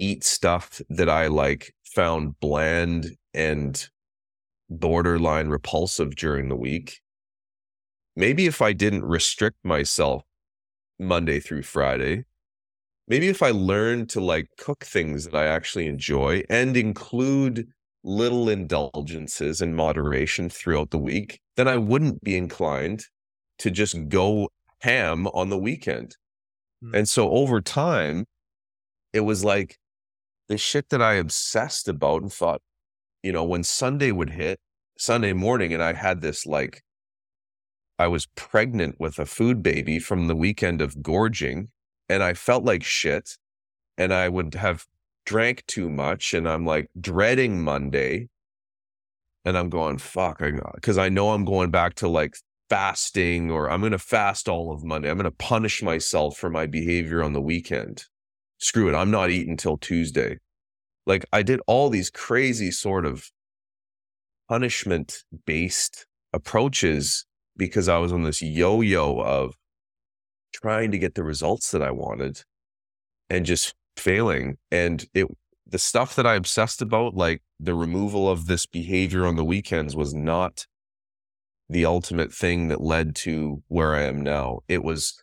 eat stuff that I like found bland and borderline repulsive during the week, maybe if I didn't restrict myself Monday through Friday, maybe if I learned to like cook things that I actually enjoy and include little indulgences in moderation throughout the week, then I wouldn't be inclined to just go ham on the weekend. Mm. And so over time, it was like the shit that I obsessed about and thought, you know, when Sunday would hit, Sunday morning, and I had this like, I was pregnant with a food baby from the weekend of gorging, and I felt like shit. And I would have drank too much and I'm like dreading Monday. And I'm going, fuck, I got. because I, I know I'm going back to like fasting or I'm going to fast all of Monday. I'm going to punish myself for my behavior on the weekend. Screw it. I'm not eating till Tuesday. Like I did all these crazy sort of punishment based approaches because I was on this yo yo of trying to get the results that I wanted and just failing. And it, the stuff that I obsessed about, like the removal of this behavior on the weekends, was not the ultimate thing that led to where I am now. It was,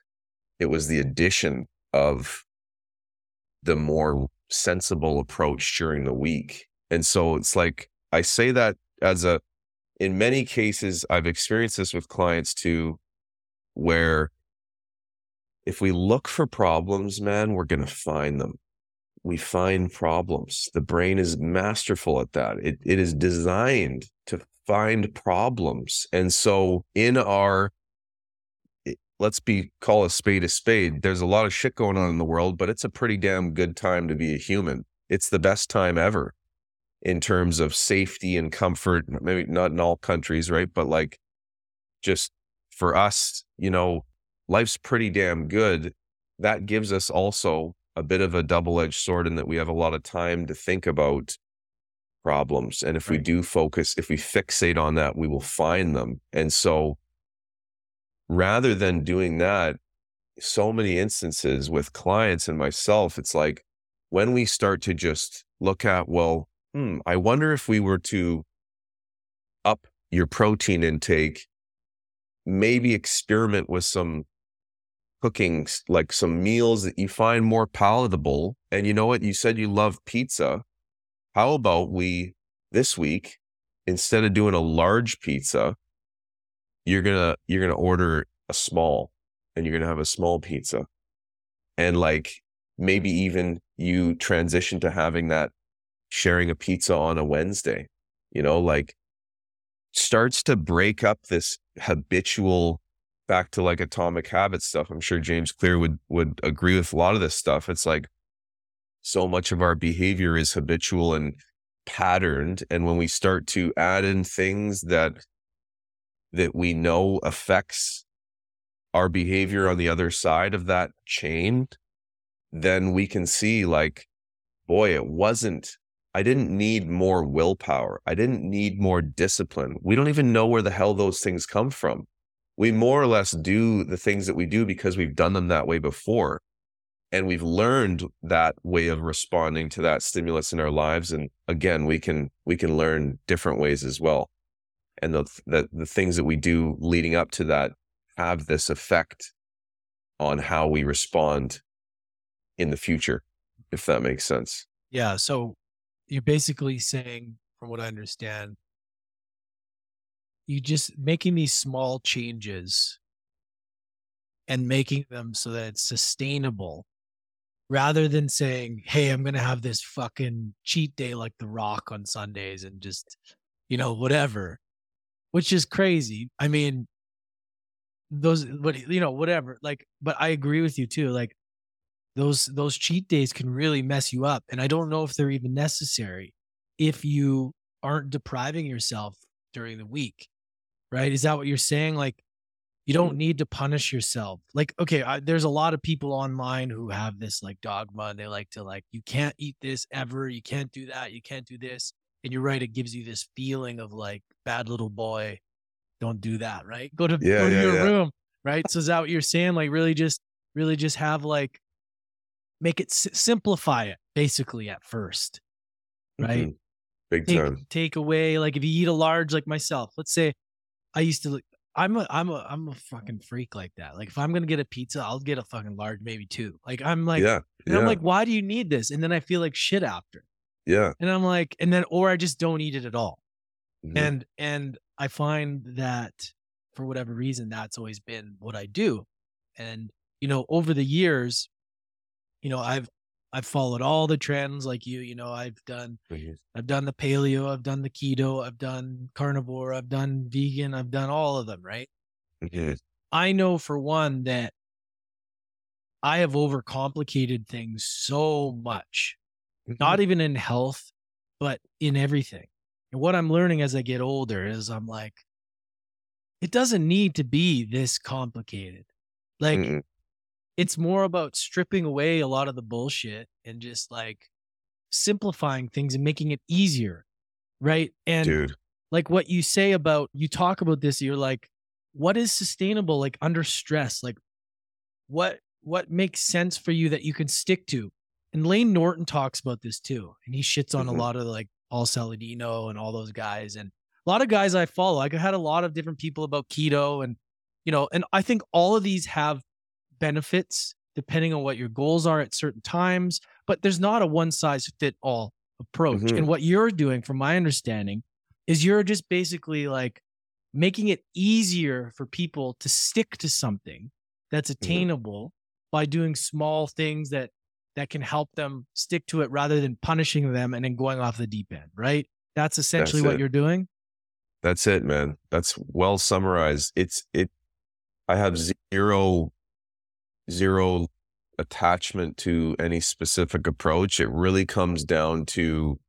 it was the addition of the more sensible approach during the week. And so it's like, I say that as a, in many cases, I've experienced this with clients too, where if we look for problems, man, we're going to find them. We find problems. The brain is masterful at that. It, it is designed to find problems. And so in our, let's be, call a spade a spade. There's a lot of shit going on in the world, but it's a pretty damn good time to be a human. It's the best time ever in terms of safety and comfort. Maybe not in all countries, right? But like just for us, you know, life's pretty damn good, that gives us also a bit of a double edged sword in that we have a lot of time to think about problems. And if right. we do focus, if we fixate on that, we will find them. And so rather than doing that, so many instances with clients and myself, it's like when we start to just look at, well, hmm, I wonder if we were to up your protein intake, maybe experiment with some cooking like some meals that you find more palatable. And you know what? You said you love pizza. How about we this week instead of doing a large pizza, you're gonna you're gonna order a small and you're gonna have a small pizza. And like maybe even you transition to having that sharing a pizza on a Wednesday, you know, like starts to break up this habitual back to like atomic habit stuff. I'm sure James Clear would would agree with a lot of this stuff. It's like so much of our behavior is habitual and patterned and when we start to add in things that that we know affects our behavior on the other side of that chain then we can see like boy it wasn't I didn't need more willpower. I didn't need more discipline. We don't even know where the hell those things come from. We more or less do the things that we do because we've done them that way before. And we've learned that way of responding to that stimulus in our lives. And again, we can we can learn different ways as well. And the the, the things that we do leading up to that have this effect on how we respond in the future, if that makes sense. Yeah. So you're basically saying, from what I understand, you just making these small changes and making them so that it's sustainable rather than saying, Hey, I'm going to have this fucking cheat day like The Rock on Sundays and just, you know, whatever, which is crazy. I mean, those, but, you know, whatever. Like, but I agree with you too. Like, those those cheat days can really mess you up and i don't know if they're even necessary if you aren't depriving yourself during the week right is that what you're saying like you don't need to punish yourself. Like okay I, there's a lot of people online who have this like dogma. And they like to like you can't eat this ever. You can't do that. You can't do this. And you're right it gives you this feeling of like bad little boy. Don't do that right? Go to, yeah, go to yeah, your yeah. room right? So is that what you're saying? Like really just really just have like make it simplify it basically at first right? Mhm. Big take, time. take away like if you eat a large like myself let's say i used to i'm a i'm a i'm a fucking freak like that like if i'm gonna get a pizza i'll get a fucking large maybe two like i'm like yeah. and Yeah. i'm like why do you need this and then i feel like shit after yeah. and i'm like and then or i just don't eat it at all Mhm. and and i find that for whatever reason that's always been what i do and you know over the years you know i've i've followed all the trends like you you know i've done Mhm. i've done the paleo i've done the keto i've done carnivore i've done vegan i've done all of them right Mhm. i know for one that i have overcomplicated things so much not even in health, but in everything. And what I'm learning as I get older is I'm like, it doesn't need to be this complicated. Like, Mm-mm. It's more about stripping away a lot of the bullshit and just like simplifying things and making it easier. Right. And dude. like what you say about, you talk about this, you're like, what is sustainable, like under stress? Like, what, what makes sense for you that you can stick to? And Layne Norton talks about this too. And he shits on Mhm. a lot of like Paul Saladino and all those guys. And a lot of guys I follow. I had a lot of different people about keto and, you know, and I think all of these have benefits depending on what your goals are at certain times, but there's not a one size fit all approach. Mhm. And what you're doing, from my understanding, is you're just basically like making it easier for people to stick to something that's attainable by doing small things that that can help them stick to it rather than punishing them and then going off the deep end, right? That's essentially That's what you're doing. That's it, man. That's well summarized. It's it. I have zero, zero attachment to any specific approach. It really comes down to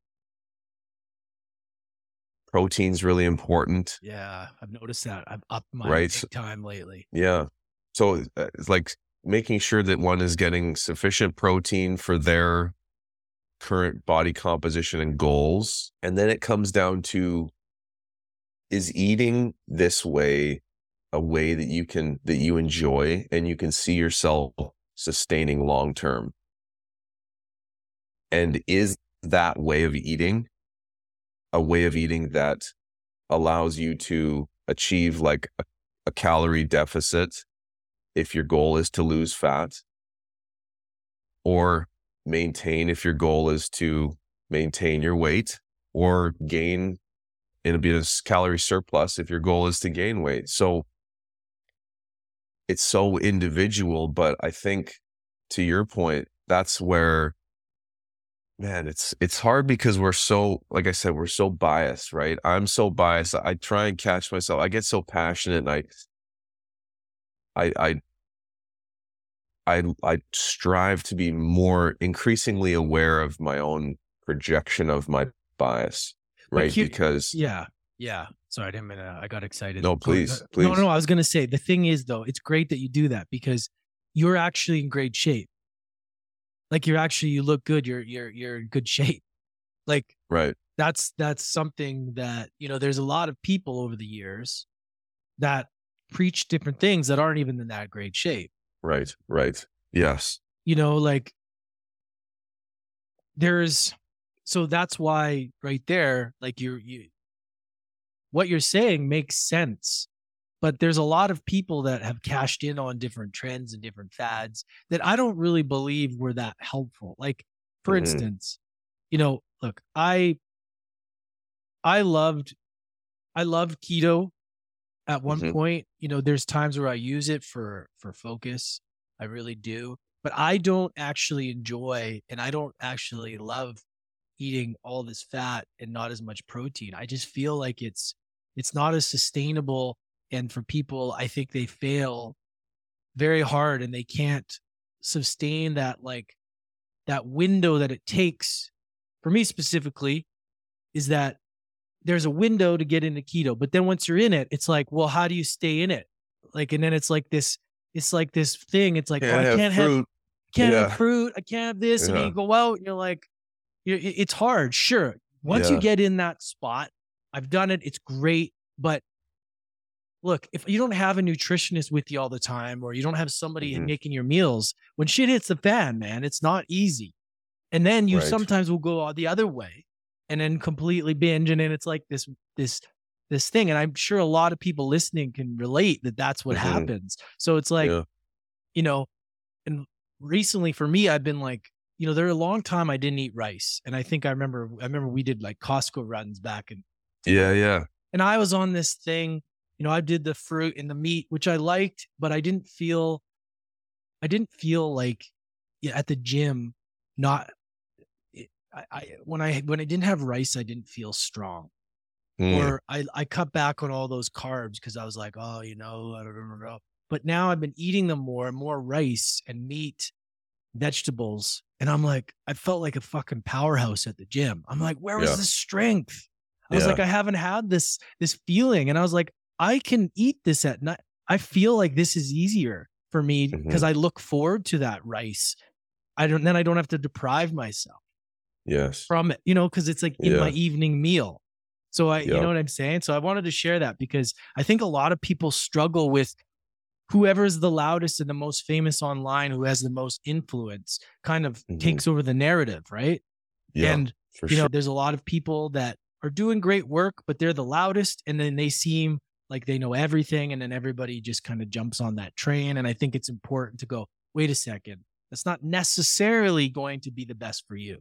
protein's really important. Yeah, I've noticed that. I've upped my Right. time lately. Yeah. So uh, it's like making sure that one is getting sufficient protein for their current body composition and goals. And then it comes down to is eating this way a way that you can that you enjoy and you can see yourself sustaining long term. And is that way of eating a way of eating that allows you to achieve like a, a calorie deficit if your goal is to lose fat or maintain if your goal is to maintain your weight or gain in a bit of calorie surplus if your goal is to gain weight. So it's so individual, but I think to your point, that's where man, it's it's hard because we're so like I said, we're so biased, right? I'm so biased. I try and catch myself. I get so passionate and I I I I I strive to be more increasingly aware of my own projection of my bias, right? here- because Yeah. Yeah. Sorry, I didn't mean to, I got excited. No, please, uh, please. No, no, I was going to say the thing is, though, it's great that you do that because you're actually in great shape. Like you're actually, you look good. You're, you're, you're in good shape. Like right, that's, that's something that, you know, there's a lot of people over the years that preach different things that aren't even in that great shape. right, right. Yes. you know like there's so that's why right there like you're you what you're saying makes sense but there's a lot of people that have cashed in on different trends and different fads that i don't really believe were that helpful. Like for Mhm. instance you know look i i loved i loved keto at one Mhm. point. You know there's times where i use it for for focus. I really do. But i don't actually enjoy and i don't actually love eating all this fat and not as much protein. I just feel like it's it's not as sustainable and for people i think they fail very hard and they can't sustain that like that window that it takes for me specifically is that there's a window to get into keto but then once you're in it it's like well how do you stay in it like and then it's like this it's like this thing it's like oh, i can't have fruit. can't Yeah. have fruit i can't have this and then you go out and you're like you're, it's hard sure once you get in that spot i've done it it's great but look if you don't have a nutritionist with you all the time or you don't have somebody Mhm. making your meals when shit hits the fan man it's not easy and then you Right. sometimes will go the other way and then completely binge and then it's like this this this thing and i'm sure a lot of people listening can relate that that's what Mhm. happens so it's like Yeah. you know and recently for me i've been like you know there a long time i didn't eat rice and i think i remember i remember we did like costco runs back and Yeah, yeah. and i was on this thing you know i did the fruit and the meat which i liked but i didn't feel i didn't feel like yeah, at the gym not I, I when i when i didn't have rice i didn't feel strong Mm. or I, I cut back on all those carbs because I was like, oh, you know, I don't know. But now I've been eating them more, more rice and meat, vegetables. And I'm like, I felt like a fucking powerhouse at the gym. I'm like, where was Yeah. the strength? I was Yeah. like, I haven't had this this feeling. And I was like, I can eat this at night. I feel like this is easier for me because I look forward to that rice. I don't then I don't have to deprive myself yes. from it, you know, because it's like in my evening meal. So I, you know what I'm saying? So I wanted to share that because I think a lot of people struggle with whoever's the loudest and the most famous online, who has the most influence, kind of Mhm. takes over the narrative, right? Yeah. And you sure. know, there's a lot of people that are doing great work, but they're the loudest, and then they seem like they know everything, and then everybody just kind of jumps on that train. And I think it's important to go, wait a second, that's not necessarily going to be the best for you.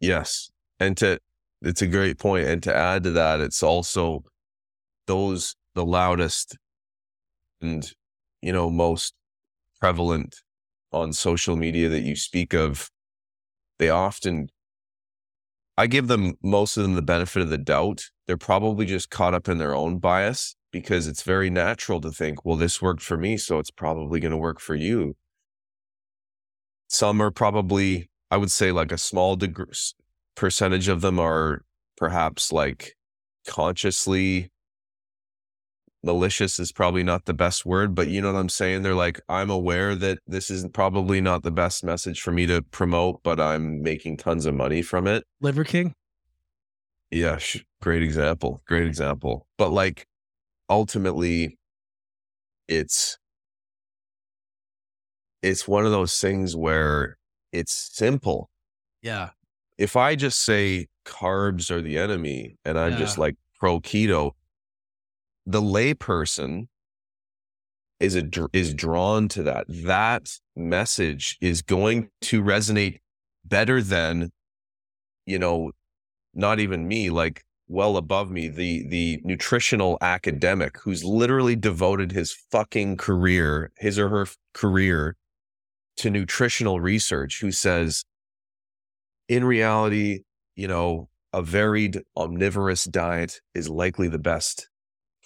Yes. And to, it's a great point. And to add to that, it's also those, the loudest and, you know, most prevalent on social media that you speak of, they often, I give them most of them the benefit of the doubt. They're probably just caught up in their own bias because it's very natural to think, well, this worked for me, so it's probably going to work for you. Some are probably, I would say, like a small degree, percentage of them are perhaps like consciously malicious is probably not the best word, but you know what I'm saying? They're like, I'm aware that this is probably not the best message for me to promote, but I'm making tons of money from it. Liver King? Yeah, sh- great example. Great example. But like ultimately it's it's one of those things where it's simple. Yeah. If I just say carbs are the enemy and I'm just like pro keto, the layperson is a is drawn to that. That message is going to resonate better than you know not even me like well above me, the the nutritional academic who's literally devoted his fucking career, his or her career to nutritional research who says in reality, you know, a varied omnivorous diet is likely the best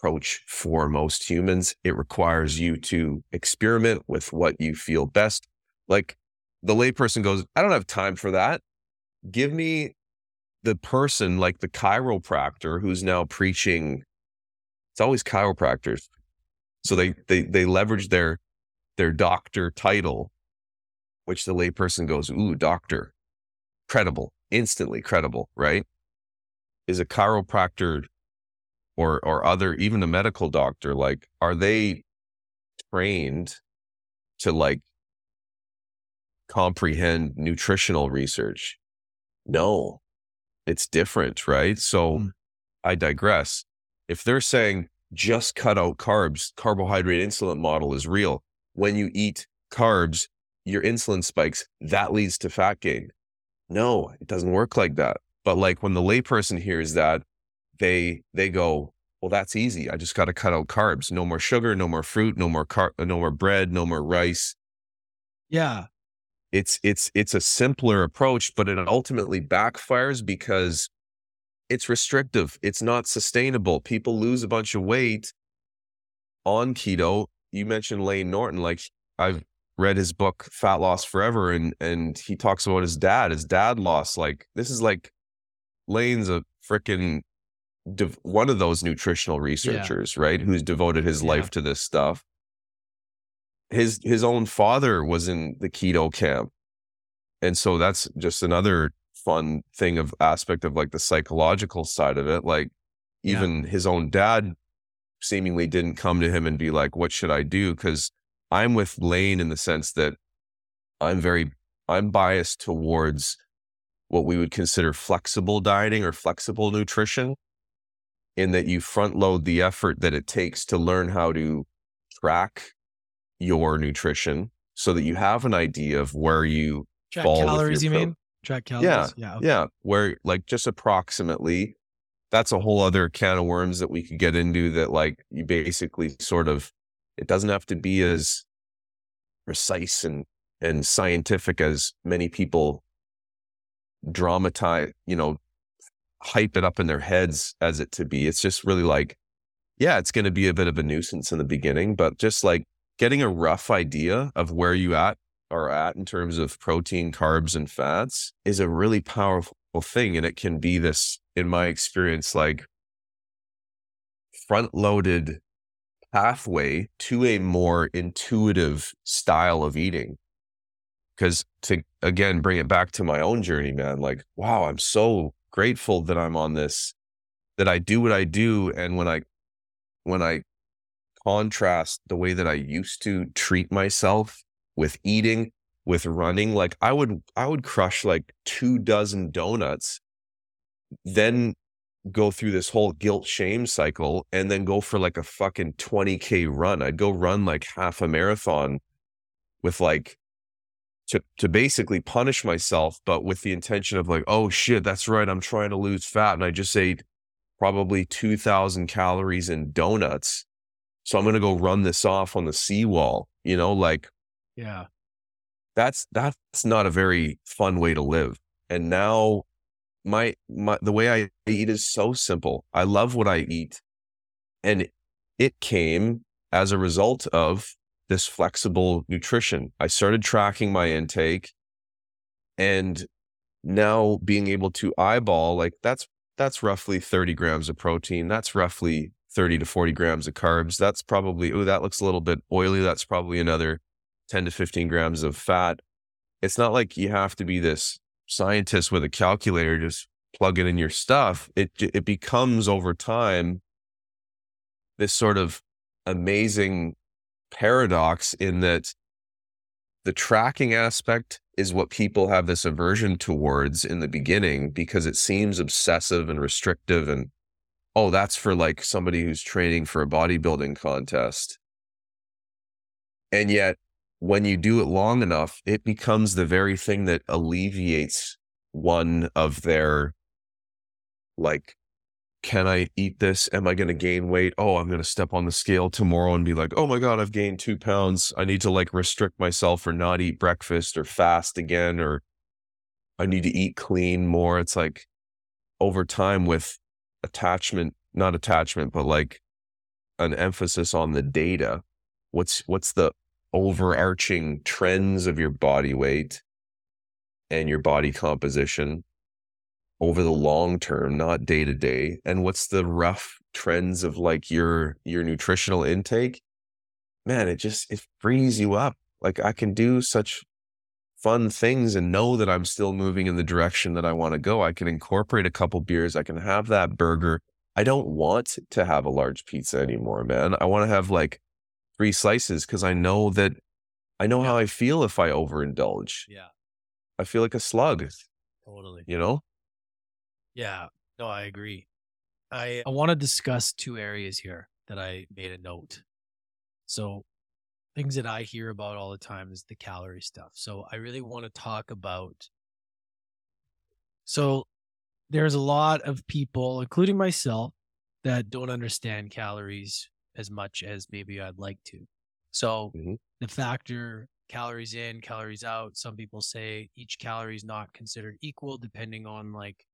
approach for most humans. It requires you to experiment with what you feel best. Like the layperson goes, I don't have time for that. Give me the person like the chiropractor who's now preaching. It's always chiropractors. So they they they leverage their their doctor title, which the layperson goes, ooh, doctor. Credible, instantly credible, right? Is a chiropractor or or other even a medical doctor like are they trained to like comprehend nutritional research? No. It's different right? So mm. i digress. If they're saying just cut out carbs carbohydrate insulin model is real. When you eat carbs your insulin spikes that leads to fat gain. No it doesn't work like that. But like when the layperson hears that they they go, well, that's easy. I just got to cut out carbs. No more sugar, no more fruit, no more car, no more bread, no more rice. Yeah. It's it's it's a simpler approach, but it ultimately backfires because it's restrictive. It's not sustainable. People lose a bunch of weight on keto. You mentioned Layne Norton. Like I've read his book Fat Loss Forever, and and he talks about his dad. His dad lost like this is like Layne's a freaking one of those nutritional researchers, yeah. right? Who's devoted his yeah. life to this stuff. His his own father was in the keto camp. And so that's just another fun thing of aspect of like the psychological side of it. Like even yeah. his own dad seemingly didn't come to him and be like, what should I do? Cause I'm with Layne in the sense that I'm very, I'm biased towards what we would consider flexible dieting or flexible nutrition in that you front load the effort that it takes to learn how to track your nutrition so that you have an idea of where you track fall calories you pro- mean track calories yeah yeah, okay. yeah where like just approximately that's a whole other can of worms that we could get into that like you basically sort of it doesn't have to be as precise and and scientific as many people dramatize you know hype it up in their heads as it to be. It's just really like, yeah, it's going to be a bit of a nuisance in the beginning, but just like getting a rough idea of where you at are at in terms of protein, carbs, and fats is a really powerful thing. And it can be this, in my experience, like front loaded pathway to a more intuitive style of eating. Because to again bring it back to my own journey, man, like, wow, I'm so grateful that I'm on this, that I do what I do. And when I, when I contrast the way that I used to treat myself with eating, with running, like I would, I would crush like two dozen donuts, then go through this whole guilt shame cycle and then go for like a fucking 20k run. I'd go run like half a marathon with like to to basically punish myself, but with the intention of like, oh shit, that's right, I'm trying to lose fat, and I just ate probably two thousand calories in donuts, so I'm gonna go run this off on the seawall. You know, like, yeah, that's that's not a very fun way to live. And now, my my the way I eat is so simple. I love what I eat, and it came as a result of this flexible nutrition. I started tracking my intake and now being able to eyeball like that's that's roughly 30 grams of protein. That's roughly 30 to 40 grams of carbs. That's probably, oh, that looks a little bit oily. That's probably another 10 to 15 grams of fat. It's not like you have to be this scientist with a calculator, just plug it in your stuff. It, it becomes over time this sort of amazing paradox in that the tracking aspect is what people have this aversion towards in the beginning because it seems obsessive and restrictive and oh that's for like somebody who's training for a bodybuilding contest. And yet when you do it long enough it becomes the very thing that alleviates one of their like can I eat this? Am I going to gain weight? Oh, I'm going to step on the scale tomorrow and be like, oh my God, I've gained two pounds. I need to like restrict myself or not eat breakfast or fast again, or I need to eat clean more. It's like over time with attachment, not attachment, but like an emphasis on the data. What's, what's the overarching trends of your body weight and your body composition over the long term, not day to day? And what's the rough trends of like your your nutritional intake? Man, it just it frees you up. Like I can do such fun things and know that I'm still moving in the direction that I want to go. I can incorporate a couple beers. I can have that burger. I don't want to have a large pizza anymore, man. I want to have like three slices because I know that I know Yeah. how I feel if I overindulge. Yeah. I feel like a slug, Totally. you know? Yeah. No, I agree. I I want to discuss two areas here that I made a note. So things that I hear about all the time is the calorie stuff. So I really want to talk about so there's a lot of people, including myself, that don't understand calories as much as maybe I'd like to. So Mhm. the factor calories in, calories out, some people say each calorie is not considered equal depending on like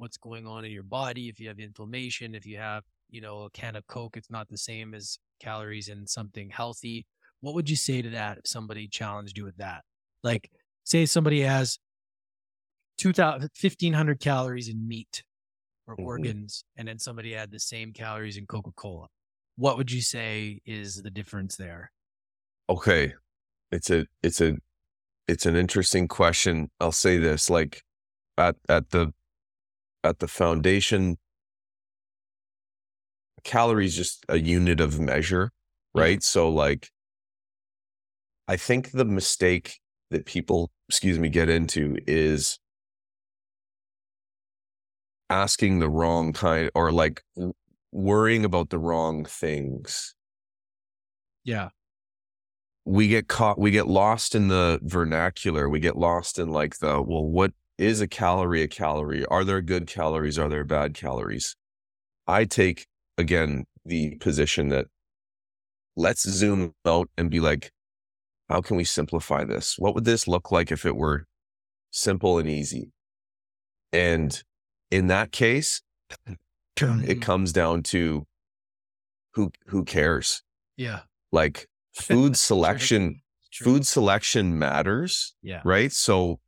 what's going on in your body. If you have inflammation, if you have, you know, a can of Coke, it's not the same as calories in something healthy. What would you say to that if somebody challenged you with that? Like, say somebody has 2,000, 1,500 calories in meat or Mhm. organs, and then somebody had the same calories in Coca Cola. What would you say is the difference there? Okay. It's a it's a it's an interesting question. I'll say this like at at the at the foundation calories just a unit of measure, Yeah. right? So like I think the mistake that people, excuse me, get into is asking the wrong kind or like worrying about the wrong things. Yeah. we get caught we get lost in the vernacular we get lost in like the well what is a calorie a calorie? Are there good calories? Are there bad calories? I take again the position that let's zoom out and be like how can we simplify this? What would this look like if it were simple and easy? And in that case it comes down to who who cares? Yeah. like food selection food selection matters, Yeah. right? So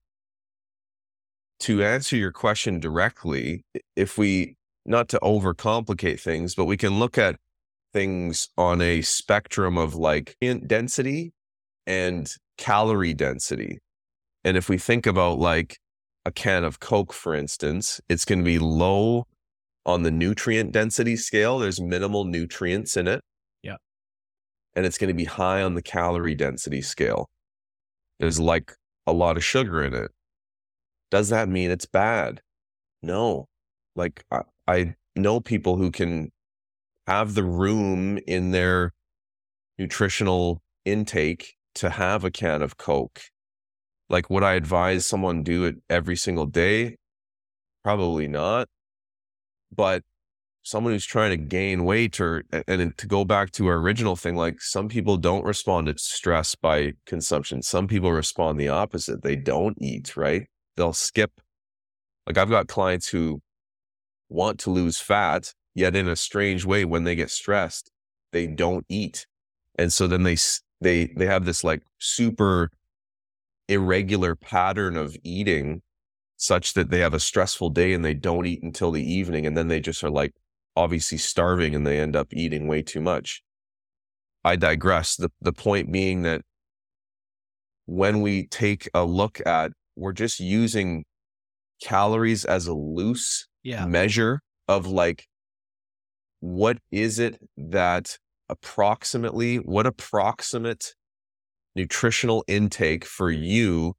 to answer your question directly, if we not to overcomplicate things, but we can look at things on a spectrum of like density and calorie density. And if we think about like a can of Coke, for instance, it's going to be low on the nutrient density scale. There's minimal nutrients in it. Yeah. And it's going to be high on the calorie density scale. There's like a lot of sugar in it. Does that mean it's bad? No. Like I, I know people who can have the room in their nutritional intake to have a can of Coke. Like, would I advise someone do it every single day? Probably not. But someone who's trying to gain weight or and and to go back to our original thing, like some people don't respond to stress by consumption. Some people respond the opposite. They don't eat, right? They'll skip. Like I've got clients who want to lose fat, yet in a strange way, when they get stressed, they don't eat. And so then they they they have this like super irregular pattern of eating such that they have a stressful day and they don't eat until the evening and then they just are like obviously starving and they end up eating way too much. I digress. The the point being that when we take a look at we're just using calories as a loose Yeah. measure of like what is it that approximately what approximate nutritional intake for you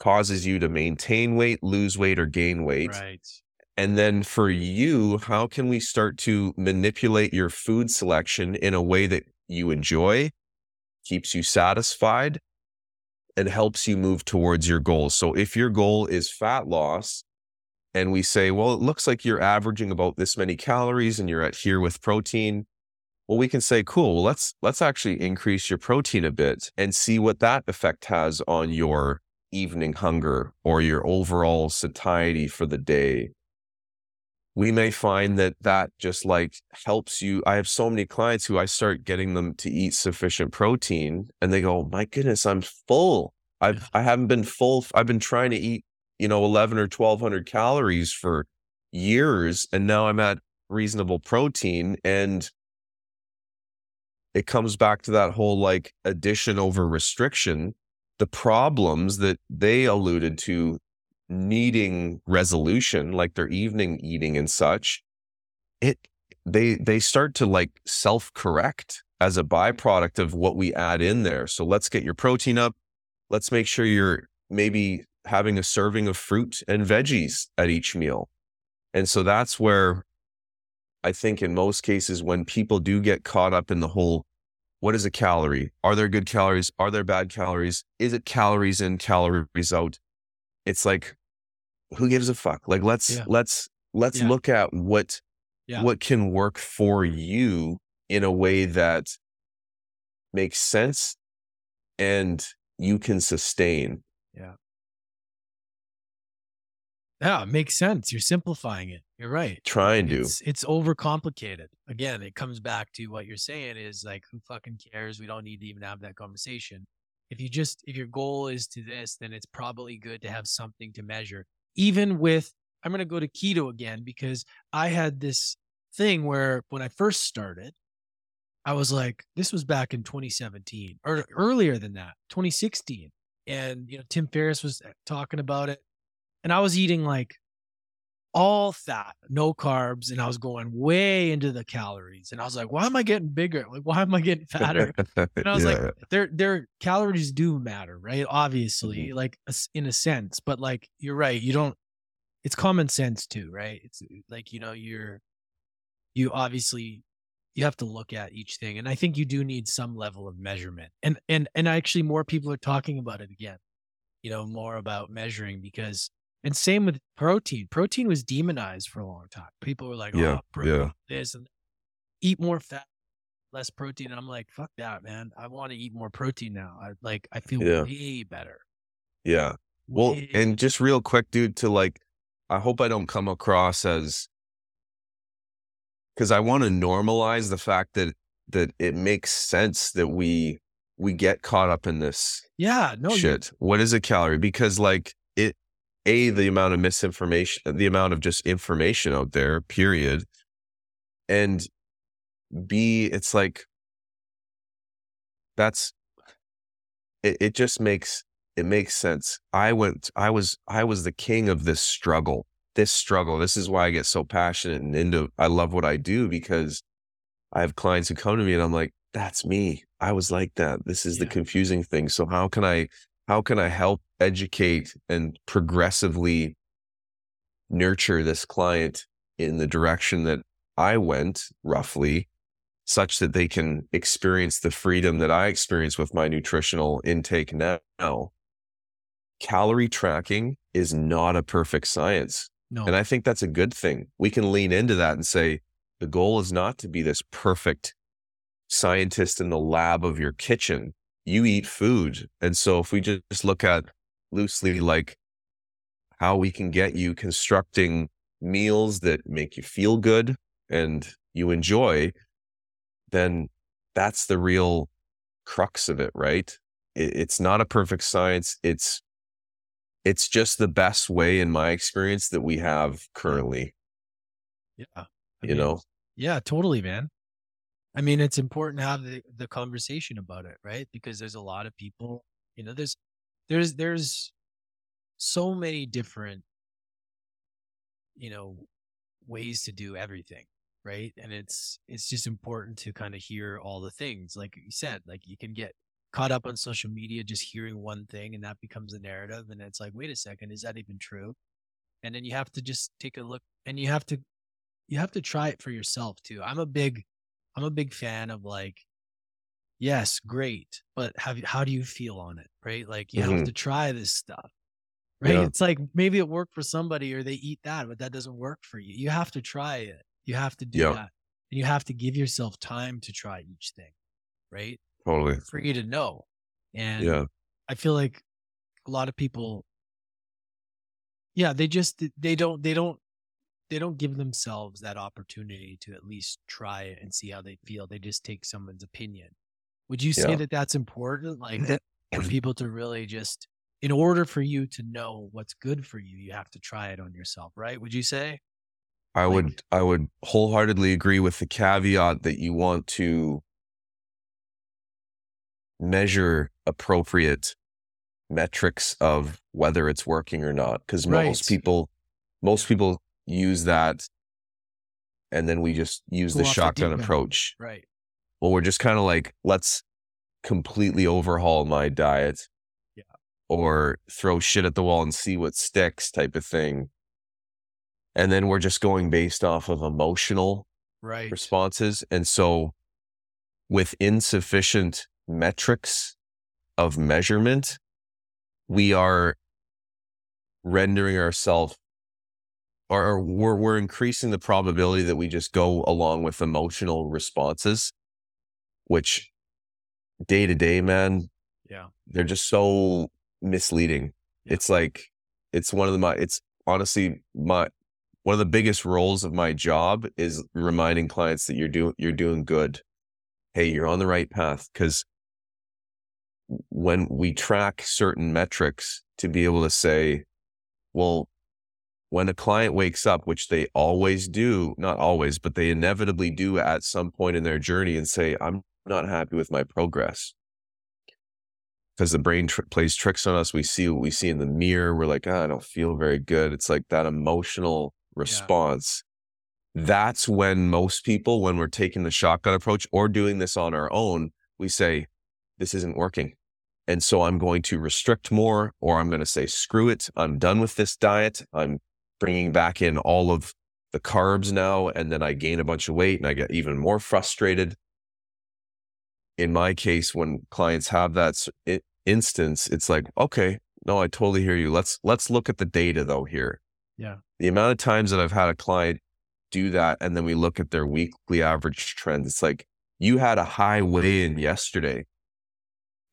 causes you to maintain weight, lose weight, or gain weight. Right. And then for you, how can we start to manipulate your food selection in a way that you enjoy, keeps you satisfied, and helps you move towards your goals? So if your goal is fat loss, and we say, well, it looks like you're averaging about this many calories and you're at here with protein. Well, we can say, cool, well, let's let's actually increase your protein a bit and see what that effect has on your evening hunger or your overall satiety for the day. We may find that that just like helps you. I have so many clients who I start getting them to eat sufficient protein and they go, oh my goodness, I'm full. I've, I haven't been full. I've been trying to eat you know, 11 or 1200 calories for years. And now I'm at reasonable protein. And it comes back to that whole like addition over restriction, the problems that they alluded to needing resolution, like their evening eating and such. It, they, they start to like self correct as a byproduct of what we add in there. So let's get your protein up. Let's make sure you're maybe having a serving of fruit and veggies at each meal. And so that's where I think in most cases, when people do get caught up in the whole, what is a calorie? Are there good calories? Are there bad calories? Is it calories in, calories out? It's like, who gives a fuck? Like, let's, yeah. let's, let's yeah. look at what, yeah. what can work for you in a way that makes sense and you can sustain. Yeah. Yeah, it makes sense. You're simplifying it. You're right. Trying to. It's, it's overcomplicated. Again, it comes back to what you're saying is like, who fucking cares? We don't need to even have that conversation. If you just, if your goal is to this, then it's probably good to have something to measure. Even with, I'm going to go to keto again because I had this thing where when I first started, I was like, this was back in 2017 or earlier than that, 2016. And, you know, Tim Ferriss was eh, talking about it and I was eating like all fat, no carbs, and I was going way into the calories. And I was like, why am I getting bigger? Like, why am I getting fatter? And I was yeah. like, their their calories do matter, right? Obviously, mm-hmm. like in a sense, but like you're right, you don't. It's common sense too, right? It's like you know you're you obviously you have to look at each thing, and I think you do need some level of measurement. And and and actually, more people are talking about it again. You know, more about measuring because and same with protein. Protein was demonized for a long time. People were like, yeah, "Oh, yeah. this and eat more fat, less protein." And I'm like, "Fuck that, man! I want to eat more protein now. I like, I feel yeah. way better." Yeah. Well, way and just real quick, dude, to like, I hope I don't come across as because I want to normalize the fact that that it makes sense that we we get caught up in this. Yeah. No shit. What is a calorie? Because like a the amount of misinformation the amount of just information out there period. And b it's like that's it, it just makes it makes sense. I went i was i was the king of this struggle this struggle. This is why i get so passionate and into i love what i do because i have clients who come to me and i'm like that's me. I was like that. This is yeah. the confusing thing. So how can i how can I help educate and progressively nurture this client in the direction that I went roughly such that they can experience the freedom that I experience with my nutritional intake now. Calorie tracking is not a perfect science. No. And I think that's a good thing. We can lean into that and say the goal is not to be this perfect scientist in the lab of your kitchen you eat food. And so if we just look at loosely like how we can get you constructing meals that make you feel good and you enjoy, then that's the real crux of it, right? it's not a perfect science. It's it's just the best way in my experience that we have currently. Yeah. I you mean, know? Yeah, totally, man. I mean, it's important to have the, the conversation about it, right? Because there's a lot of people, you know, there's, there's, there's so many different, you know, ways to do everything, right? And it's, it's just important to kind of hear all the things. Like you said, like you can get caught up on social media just hearing one thing and that becomes a narrative. And it's like, wait a second, is that even true? And then you have to just take a look and you have to, you have to try it for yourself too. I'm a big, I'm a big fan of like, yes, great, but how how do you feel on it? Right? Like you mm-hmm. have to try this stuff. right? Yeah. It's like maybe it worked for somebody or they eat that, but that doesn't work for you. You have to try it. You have to do Yeah. that. And you have to give yourself time to try each thing, right? Totally. For you to know. And Yeah. I feel like a lot of people, yeah, they just, they don't, they don't, they don't give themselves that opportunity to at least try it and see how they feel. They just take someone's opinion. Would you say Yeah. that that's important? Like for people to really just, in order for you to know what's good for you, you have to try it on yourself, right? Would you say? I Like- would I would wholeheartedly agree with the caveat that you want to measure appropriate metrics of whether it's working or not because Right. most people most people use that and then we just use Go the off the shotgun approach Right. well we're just kind of like let's completely overhaul my diet Yeah. or throw shit at the wall and see what sticks type of thing and then we're just going based off of emotional Right. responses and so with insufficient metrics of measurement we are rendering ourselves or, we're, we're increasing the probability that we just go along with emotional responses which day to day man Yeah. they're just so misleading Yeah. it's like it's one of the my it's honestly my one of the biggest roles of my job is reminding clients that you're doing you're doing good hey you're on the right path because when we track certain metrics to be able to say well when a client wakes up which they always do not always but they inevitably do at some point in their journey and say i'm not happy with my progress. Because the brain tr- plays tricks on us. We see what we see in the mirror. We're like ah, i don't feel very good. It's like that emotional response. That's when most people when we're taking the shotgun approach or doing this on our own we say this isn't working. And so i'm going to restrict more or i'm going to say screw it. I'm done with this diet. I'm bringing back in all of the carbs now and then i gain a bunch of weight and i get even more frustrated. In my case when clients have that instance it's like okay no i totally hear you. Let's let's look at the data though here. Yeah. the amount of times that i've had a client do that and then we look at their weekly average trends it's like you had a high weigh in yesterday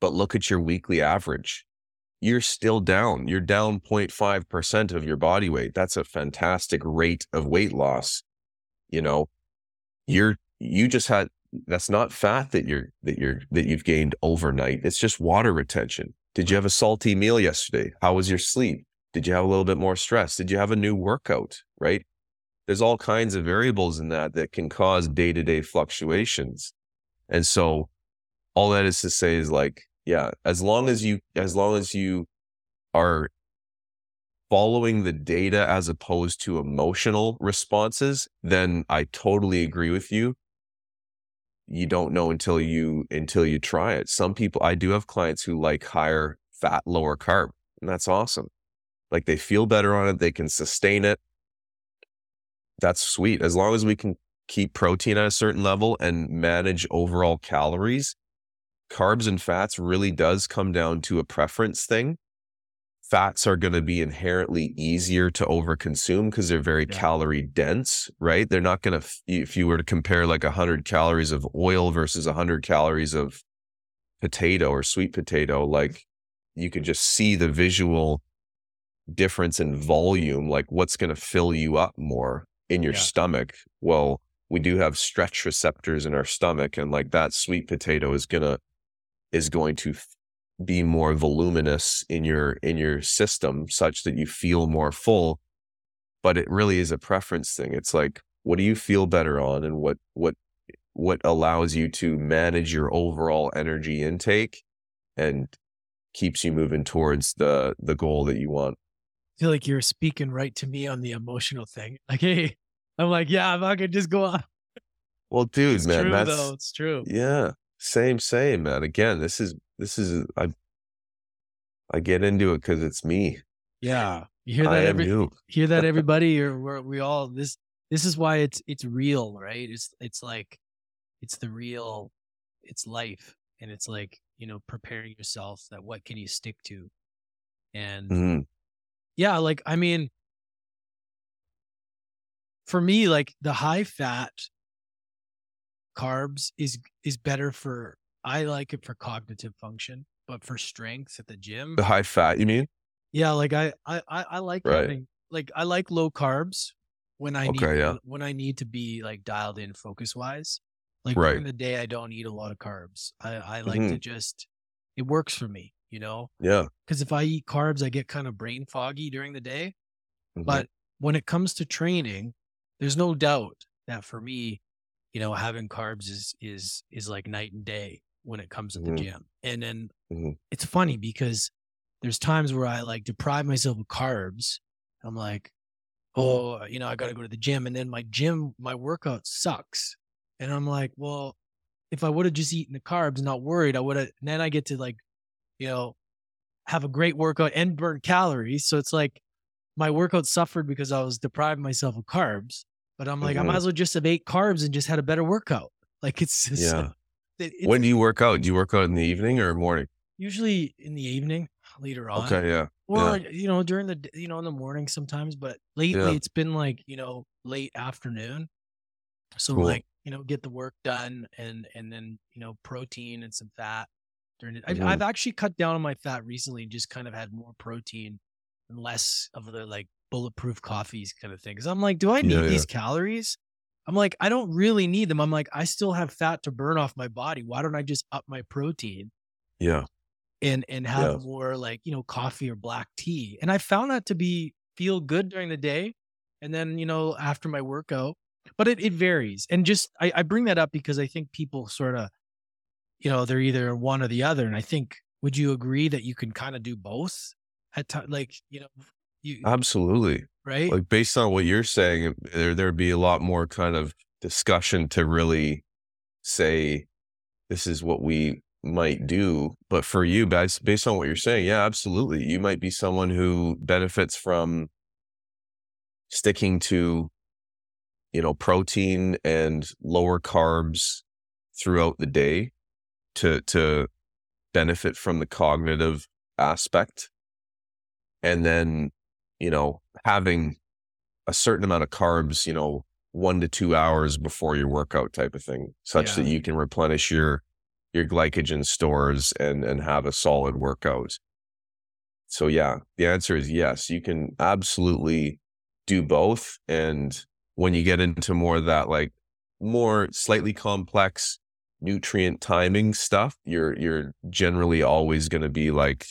but look at your weekly average you're still down. You're down 0.5% of your body weight. That's a fantastic rate of weight loss you know? You're you just had that's not fat that you're that you're that you've gained overnight. It's just water retention. Did you have a salty meal yesterday? How was your sleep? Did you have a little bit more stress? Did you have a new workout right? There's all kinds of variables in that that can cause day-to-day fluctuations. And so all that is to say is like yeah as long as you as long as you are following the data as opposed to emotional responses then i totally agree with you. You don't know until you until you try it. Some people i do have clients who like higher fat lower carb and that's awesome. Like they feel better on it they can sustain it. That's sweet. As long as we can keep protein at a certain level and manage overall calories carbs and fats really does come down to a preference thing fats are going to be inherently easier to overconsume because they're very Yeah. calorie dense right they're not going to if you were to compare like 100 calories of oil versus 100 calories of potato or sweet potato like you could just see the visual difference in volume like what's going to fill you up more in your Yeah. stomach well we do have stretch receptors in our stomach and like that sweet potato is going to is going to be more voluminous in your in your system such that you feel more full but it really is a preference thing it's like what do you feel better on and what what what allows you to manage your overall energy intake and keeps you moving towards the the goal that you want I feel like you're speaking right to me on the emotional thing. Like, hey, I'm like, yeah, if I could just go on. well dude It's man true that's though. It's true. yeah same same man again this is this is i i get into it because it's me Yeah. You hear i that am every you hear that everybody or we're, we all this this is why it's it's real, right? It's it's like it's the real it's life and it's like, you know, preparing yourself that what can you stick to? And Mhm. Yeah, like I mean, for me, like the high fat carbs is is better for. I like it for cognitive function, but for strength at the gym, The high fat, you mean? yeah, like I I I, like Right. having like I like low carbs when I need yeah. when I need to be like dialed in focus wise. Like Right. during the day, I don't eat a lot of carbs. I I like to just it works for me, you know. Yeah. Because if I eat carbs, I get kind of brain foggy during the day. Mhm. But when it comes to training, there's no doubt that for me, you know, having carbs is is is like night and day when it comes to Mhm. the gym. And then Mhm. it's funny because there's times where I like deprive myself of carbs. I'm like, oh, you know, I got to go to the gym, and then my gym, my workout sucks, and I'm like, well, if I would have just eaten the carbs and not worried, I would have. Then I get to like, you know, have a great workout and burn calories. So it's like my workout suffered because I was depriving myself of carbs. But I'm like, I might Mhm. as well just have ate carbs and just had a better workout. Like it's just, Yeah. it- it's When do you work out? Do you work out in the evening or morning? usually in the evening later on. Okay, yeah. Or you know during the you know in the morning sometimes, but lately Yeah. it's been like you know late afternoon. So Cool. like you know get the work done and and then you know protein and some fat during it. I've, Mhm. I've actually cut down on my fat recently and just kind of had more protein and less of the like bulletproof coffees kind of thing. Because I'm like, do I need Yeah, yeah. these calories? I'm like, I don't really need them. I'm like, I still have fat to burn off my body. Why don't I just up my protein? Yeah. and and have Yeah. more like you know coffee or black tea and i found that to be feel good during the day and then you know after my workout but it, it varies and just I, I bring that up because i think people sort of you know they're either one or the other and i think would you agree that you can kind of do both at time like you know you Absolutely. right Like based on what you're saying, there there'd be a lot more kind of discussion to really say this is what we might do. But for you, based based on what you're saying, yeah, absolutely. You might be someone who benefits from sticking to, you know, protein and lower carbs throughout the day to to benefit from the cognitive aspect. And then, you know, having a certain amount of carbs, you know, one to two hours before your workout type of thing, such that you can replenish your your glycogen stores and and have a solid workout. So yeah, the answer is yes. You can absolutely do both. And when you get into more of that like more slightly complex nutrient timing stuff, you're you're generally always going to be like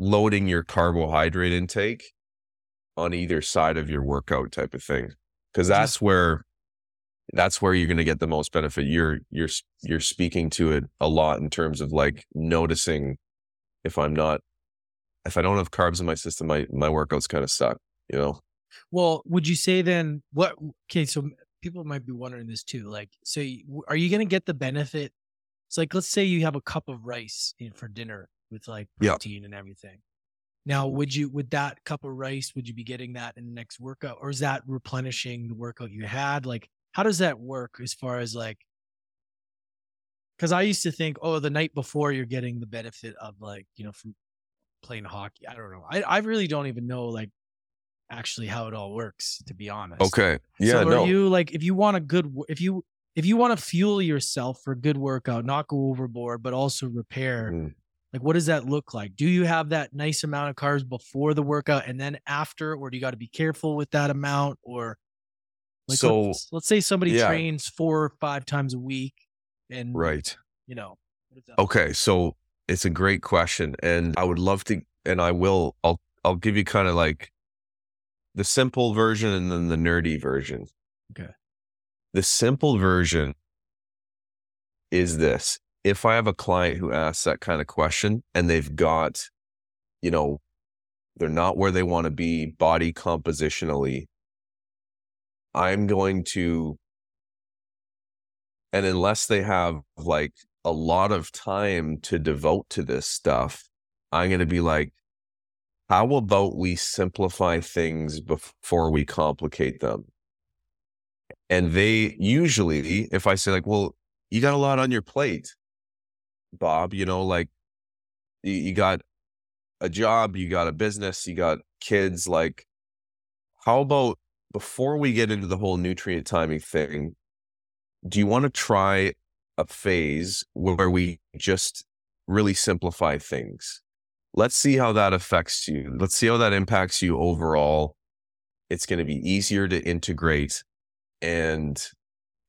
loading your carbohydrate intake on either side of your workout type of thing because that's where that's where you're going to get the most benefit you're you're you're speaking to it a lot in terms of like noticing if i'm not if i don't have carbs in my system my my workouts kind of suck you know Well, would you say then what? Okay, so people might be wondering this too. Like, so are you going to get the benefit? It's like, let's say you have a cup of rice in for dinner with like Yeah. protein and everything. Now, would you, with that cup of rice, would you be getting that in the next workout or is that replenishing the workout you had? Like, how does that work as far as like, because I used to think, oh, the night before you're getting the benefit of like, you know, from playing hockey. I don't know. I, I really don't even know like actually how it all works, to be honest. okay yeah so no are you like if you want a good if you if you want to fuel yourself for a good workout, not go overboard, but also repair, Mhm. Like what does that look like? Do you have that nice amount of carbs before the workout and then after, or do you got to be careful with that amount? Or like So, let's, let's say somebody yeah. trains four or five times a week and right you know what is that? Okay, so it's a great question, and I would love to, and I will. I'll I'll give you kind of like the simple version and then the nerdy version. Okay. The simple version is this: if I have a client who asks that kind of question and they've got, you know, they're not where they want to be body compositionally, I'm going to, and unless they have like a lot of time to devote to this stuff, I'm going to be like, how about we simplify things before we complicate them? And they usually, if I say, like, well, you got a lot on your plate, Bob, you know, like you, you got a job, you got a business, you got kids. Like, how about before we get into the whole nutrient timing thing, do you want to try a phase where we just really simplify things? Let's see how that affects you. Let's see how that impacts you overall. It's going to be easier to integrate and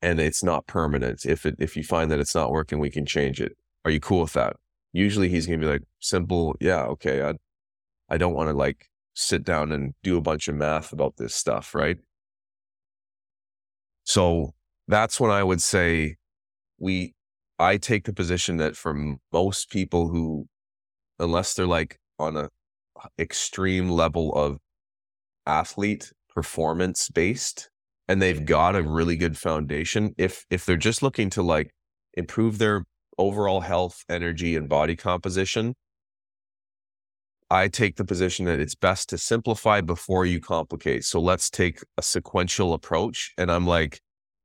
and it's not permanent. If it if you find that it's not working, we can change it. Are you cool with that? Usually he's gonna be like, simple, yeah, okay. I I don't want to like sit down and do a bunch of math about this stuff, right? So that's when I would say we I take the position that for most people who unless they're like on a uh, extreme level of athlete performance based and they've got a really good foundation if if they're just looking to like improve their overall health energy and body composition i take the position that it's best to simplify before you complicate so let's take a sequential approach and i'm like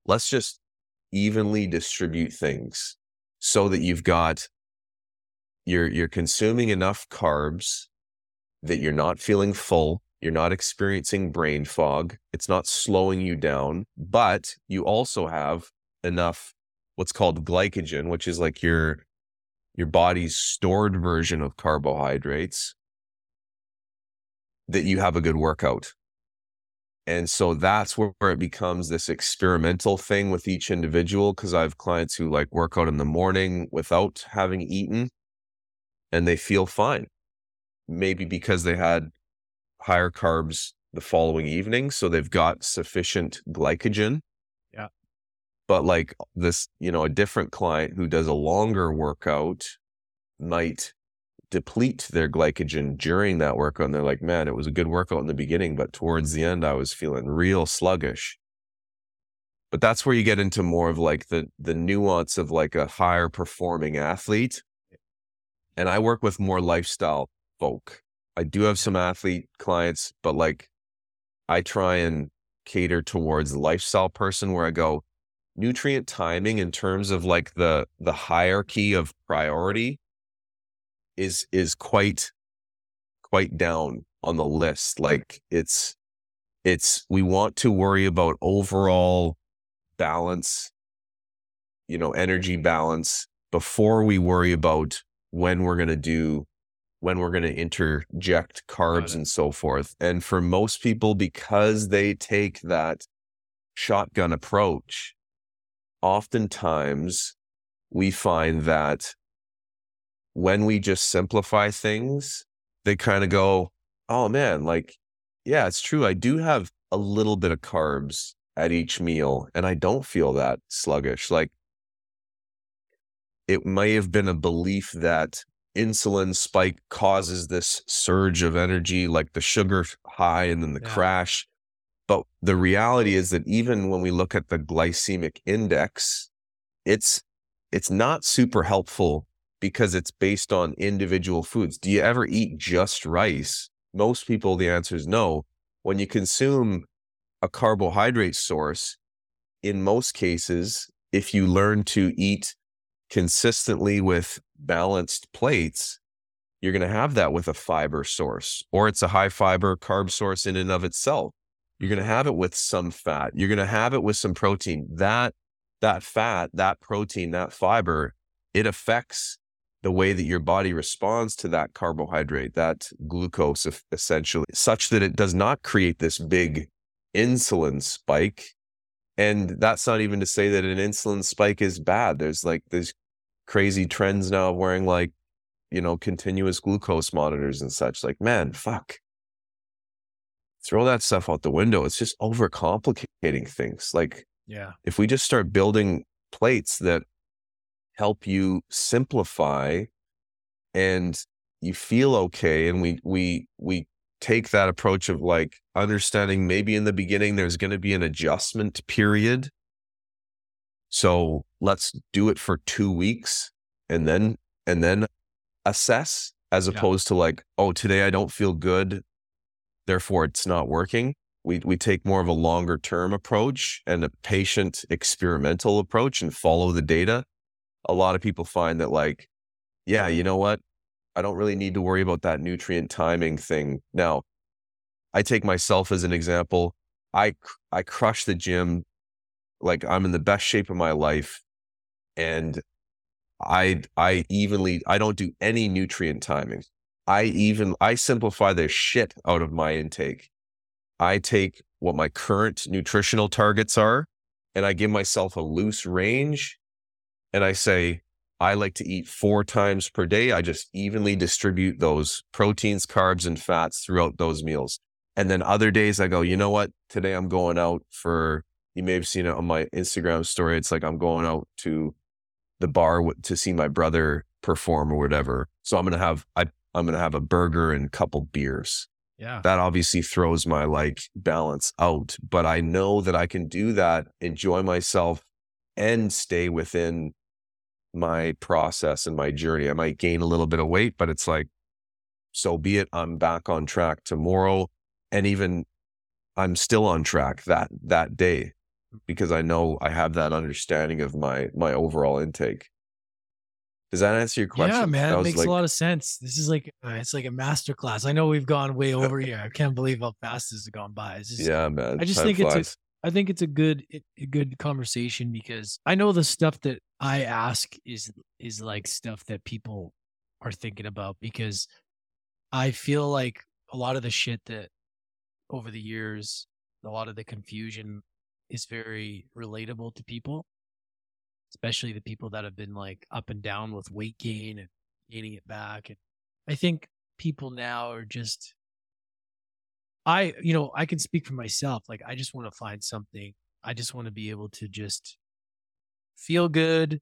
let's just evenly distribute things so that you've got you're you're consuming enough carbs that you're not feeling full you're not experiencing brain fog. It's not slowing you down, but you also have enough what's called glycogen, which is like your your body's stored version of carbohydrates that you have a good workout. And so that's where, it becomes this experimental thing with each individual. Cause I have clients who like work out in the morning without having eaten and they feel fine. Maybe because they had higher carbs the following evening. So they've got sufficient glycogen. But like this, you know, a different client who does a longer workout might deplete their glycogen during that workout. And they're like, man, it was a good workout in the beginning, but towards the end, I was feeling real sluggish. But that's where you get into more of like the the nuance of like a higher performing athlete. And I work with more lifestyle folk. I do have some athlete clients, but like I try and cater towards lifestyle person where I go nutrient timing in terms of like the the hierarchy of priority is is quite quite down on the list. Like it's it's we want to worry about overall balance, you know, energy balance before we worry about when we're going to do when we're going to interject carbs and so forth. And for most people, because they take that shotgun approach, oftentimes we find that when we just simplify things, they kind of go, oh man, like, yeah, it's true. I do have a little bit of carbs at each meal and I don't feel that sluggish. Like, it may have been a belief that insulin spike causes this surge of energy, like the sugar high and then the yeah. crash. But the reality is that even when we look at the glycemic index, it's it's not super helpful because it's based on individual foods. Do you ever eat just rice? Most people, the answer is no. When you consume a carbohydrate source, in most cases, if you learn to eat consistently with balanced plates, you're going to have that with a fiber source, or it's a high fiber carb source in and of itself. You're going to have it with some fat. You're going to have it with some protein. That that fat, that protein, that fiber, it affects the way that your body responds to that carbohydrate, that glucose essentially, such that it does not create this big insulin spike and that's not even to say that an insulin spike is bad. There's like these crazy trends now of wearing like, you know, continuous glucose monitors and such. Like, man, fuck. Throw that stuff out the window. It's just overcomplicating things. Like, yeah. If we just start building plates that help you simplify and you feel okay and we we we take that approach of like understanding maybe in the beginning there's going to be an adjustment period. So let's do it for two weeks and then, and then assess as opposed yeah. to like, oh, today I don't feel good. Therefore it's not working. We, we take more of a longer term approach and a patient experimental approach and follow the data. A lot of people find that like, yeah, you know what? I don't really need to worry about that nutrient timing thing. Now, I take myself as an example. I I crush the gym like I'm in the best shape of my life and I I evenly I don't do any nutrient timing. I even I simplify the shit out of my intake. I take what my current nutritional targets are and I give myself a loose range and I say I like to eat four times per day. I just evenly distribute those proteins, carbs, and fats throughout those meals. And then other days I go, you know what? Today I'm going out for, you may have seen it on my Instagram story. It's like I'm going out to the bar to see my brother perform or whatever. So I'm going to have, I, I'm going to have a burger and a couple beers. Yeah. That obviously throws my like balance out, but I know that I can do that, enjoy myself and stay within my process and my journey. I might gain a little bit of weight, but it's like, so be it. I'm back on track tomorrow. And even I'm still on track that, that day because I know I have that understanding of my, my overall intake. Does that answer your question? Yeah, man, That it makes like- a lot of sense. This is like uh, it's like a master class. I know we've gone way over here. I can't believe how fast this has gone by. Just, Yeah, man. I just think it's a- I think it's a good a good conversation because I know the stuff that I ask is is like stuff that people are thinking about because I feel like a lot of the shit that over the years, a lot of the confusion is very relatable to people, especially the people that have been like up and down with weight gain and gaining it back. And I think people now are just I, you know, I can speak for myself. Like, I just want to find something. I just want to be able to just feel good,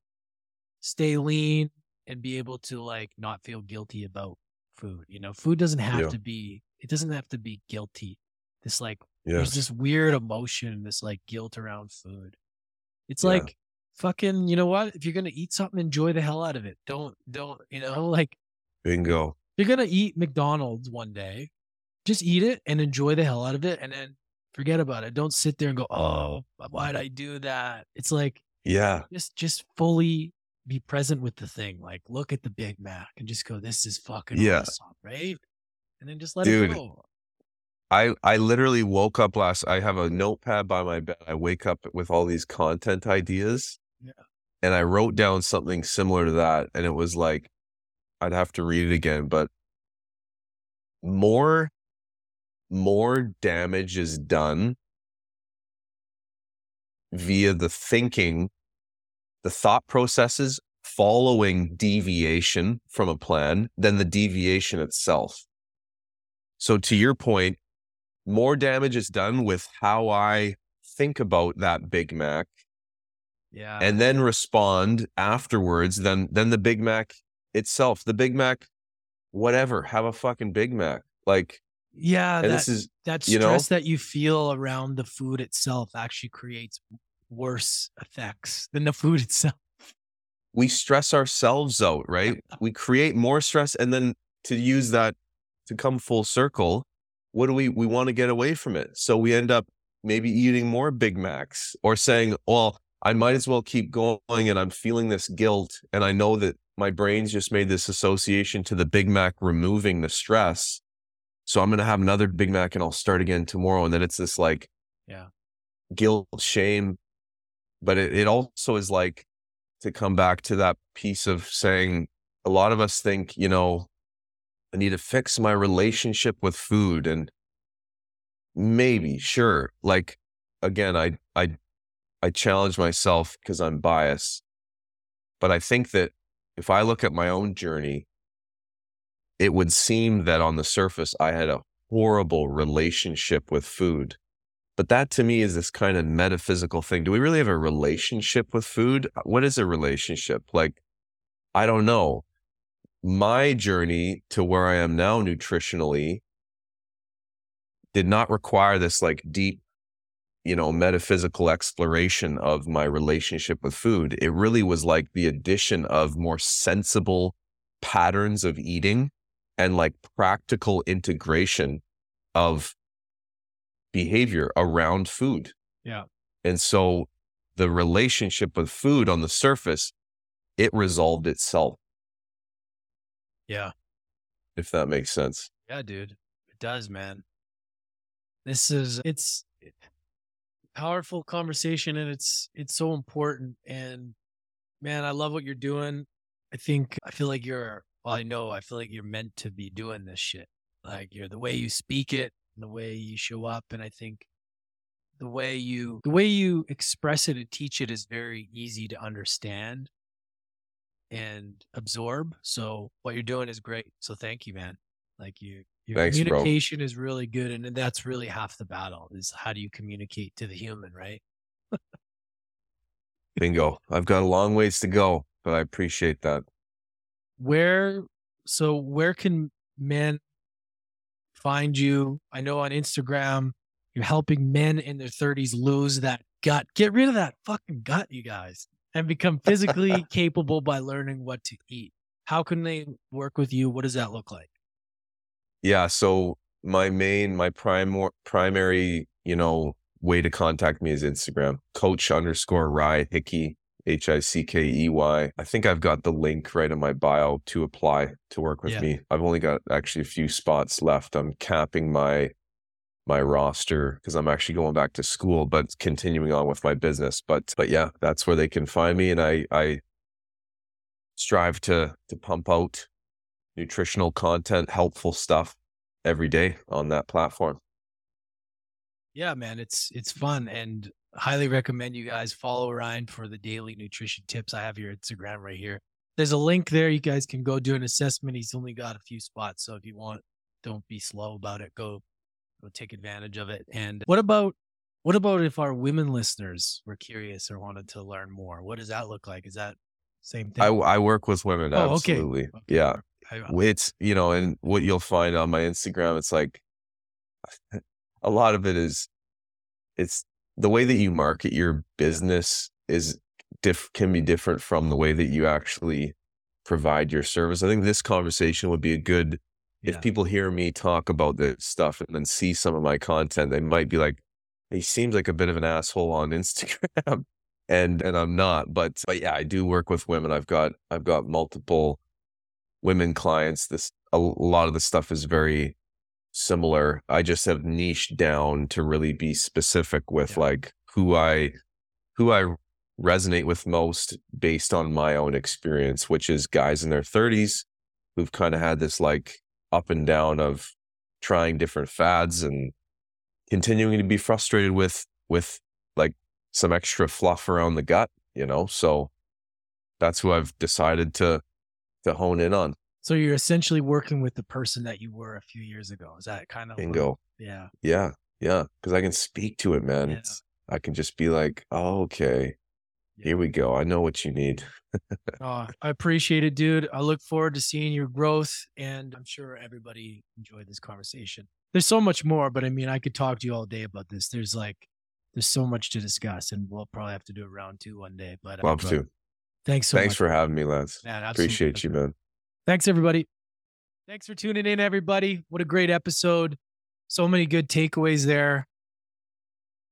stay lean, and be able to like not feel guilty about food. You know, food doesn't have Yeah. to be, it doesn't have to be guilty. This like, Yeah. there's this weird emotion, this like guilt around food. It's Yeah. like, fucking, you know what? If you're going to eat something, enjoy the hell out of it. Don't, don't, you know, like, Bingo. you're gonna eat McDonald's one day, just eat it and enjoy the hell out of it, and then forget about it. Don't sit there and go, "Oh, why'd I do that?" It's like Yeah. just just fully be present with the thing. Like look at the Big Mac and just go, "This is fucking Yeah. awesome," right? And then just let Dude, it go. I I literally woke up last I have a notepad by my bed. I wake up with all these content ideas. And I wrote down something similar to that and it was like I'd have to read it again, but more more damage is done via the thinking, the thought processes following deviation from a plan than the deviation itself. So to your point, more damage is done with how I think about that Big Mac Yeah. and then respond afterwards then then the Big Mac itself. The Big Mac, whatever, have a fucking Big Mac. Like, yeah, that this is that you know? stress that you feel around the food itself actually creates worse effects than the food itself. we stress ourselves out, right? We create more stress, and then to use that to come full circle, what do we we want to get away from it? So we end up maybe eating more Big Macs or saying, "Well, I might as well keep going," and I'm feeling this guilt, and I know that my brain's just made this association to the Big Mac removing the stress. So I'm gonna have another Big Mac, and I'll start again tomorrow, and then it's this like, Yeah. guilt, shame, but it, it also is like to come back to that piece of saying a lot of us think, you know, I need to fix my relationship with food and maybe, sure. Like again, I I I challenge myself because I'm biased. But I think that if I look at my own journey, it would seem that on the surface I had a horrible relationship with food. But that to me is this kind of metaphysical thing. Do we really have a relationship with food? What is a relationship? Like, I don't know. My journey to where I am now nutritionally did not require this like deep, you know, metaphysical exploration of my relationship with food. It really was like the addition of more sensible patterns of eating and like practical integration of behavior around food. Yeah. And so the relationship with food on the surface, it resolved itself. Yeah. if that makes sense. Yeah, dude. It does, man. This is it's powerful conversation and it's it's so important and man, I love what you're doing. I think I feel like you're well, I know I feel like you're meant to be doing this shit. Like you're the way you speak it, the way you show up and I think the way you the way you express it and teach it is very easy to understand and absorb. So what you're doing is great. So thank you, man. Like you your Thanks, bro. communication is really good and that's really half the battle is how do you communicate to the human, right? Bingo. I've got a long ways to go, but I appreciate that. Where so where can men find you? I know on Instagram you're helping men in their 30s lose that gut. Get rid of that fucking gut, you guys, and become physically capable by learning what to eat. How can they work with you? What does that look like? Yeah. So my main, my prime, primary, you know, way to contact me is Instagram, coach underscore Rye Hickey, H I C K E Y. I think I've got the link right in my bio to apply to work with Yeah. me. I've only got actually a few spots left. I'm capping my my roster because I'm actually going back to school, but continuing on with my business. But but yeah, that's where they can find me. And I I strive to to pump out nutritional content, helpful stuff every day on that platform. Yeah, man, it's it's fun and highly recommend you guys follow Ryan for the daily nutrition tips. I have your Instagram right here. There's a link there. You guys can go do an assessment. He's only got a few spots, so if you want, don't be slow about it. Go go take advantage of it. And what about what about if our women listeners were curious or wanted to learn more? What does that look like? Is that same thing? I I work with women, Oh, okay. absolutely. Okay. Yeah. I- uh It's you know, and what you'll find on my Instagram, it's like a lot of it is it's the way that you market your business is diff can be different from the way that you actually provide your service. I think this conversation would be a good if people hear me talk about this stuff and then see some of my content, they might be like, he seems like a bit of an asshole on Instagram. And and I'm not. But but yeah, I do work with women. I've got I've got multiple women clients. This a lot of the stuff is very similar. I just have niched down to really be specific with Yeah. like who I who I resonate with most based on my own experience, which is guys in their 30s who've kind of had this like up and down of trying different fads and continuing to be frustrated with with like some extra fluff around the gut, you know? So that's who I've decided to to hone in on. so you're essentially working with the person that you were a few years ago. Is that kind of Bingo. Yeah. Yeah. Yeah. Cause I can speak to it, man. Yeah. I can just be like, oh, okay, Yeah. here we go. I know what you need. Oh, I appreciate it, dude. I look forward to seeing your growth, and I'm sure everybody enjoyed this conversation. There's so much more, but I mean, I could talk to you all day about this. There's like, there's so much to discuss, and we'll probably have to do a round two one day. But uh, Love to. Thanks so Thanks much, for having me, Lance. man. Absolutely. Appreciate you, man. Thanks, everybody. Thanks for tuning in, everybody. What a great episode. So many good takeaways there.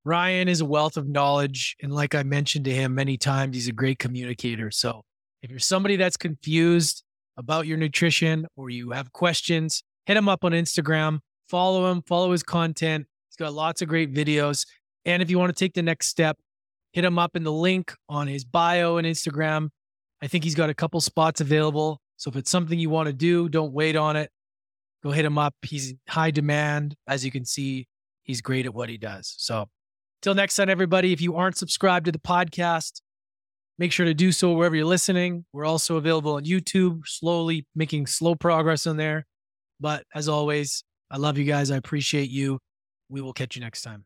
Ryan is a wealth of knowledge. And like I mentioned to him many times, he's a great communicator. So if you're somebody that's confused about your nutrition or you have questions, hit him up on Instagram, follow him, follow his content. He's got lots of great videos. And if you want to take the next step, hit him up in the link on his bio and Instagram. I think he's got a couple spots available. So if it's something you want to do, don't wait on it. Go hit him up. He's high demand. As you can see, he's great at what he does. So till next time, everybody, if you aren't subscribed to the podcast, make sure to do so wherever you're listening. We're also available on YouTube, slowly making slow progress on there. But as always, I love you guys. I appreciate you. We will catch you next time.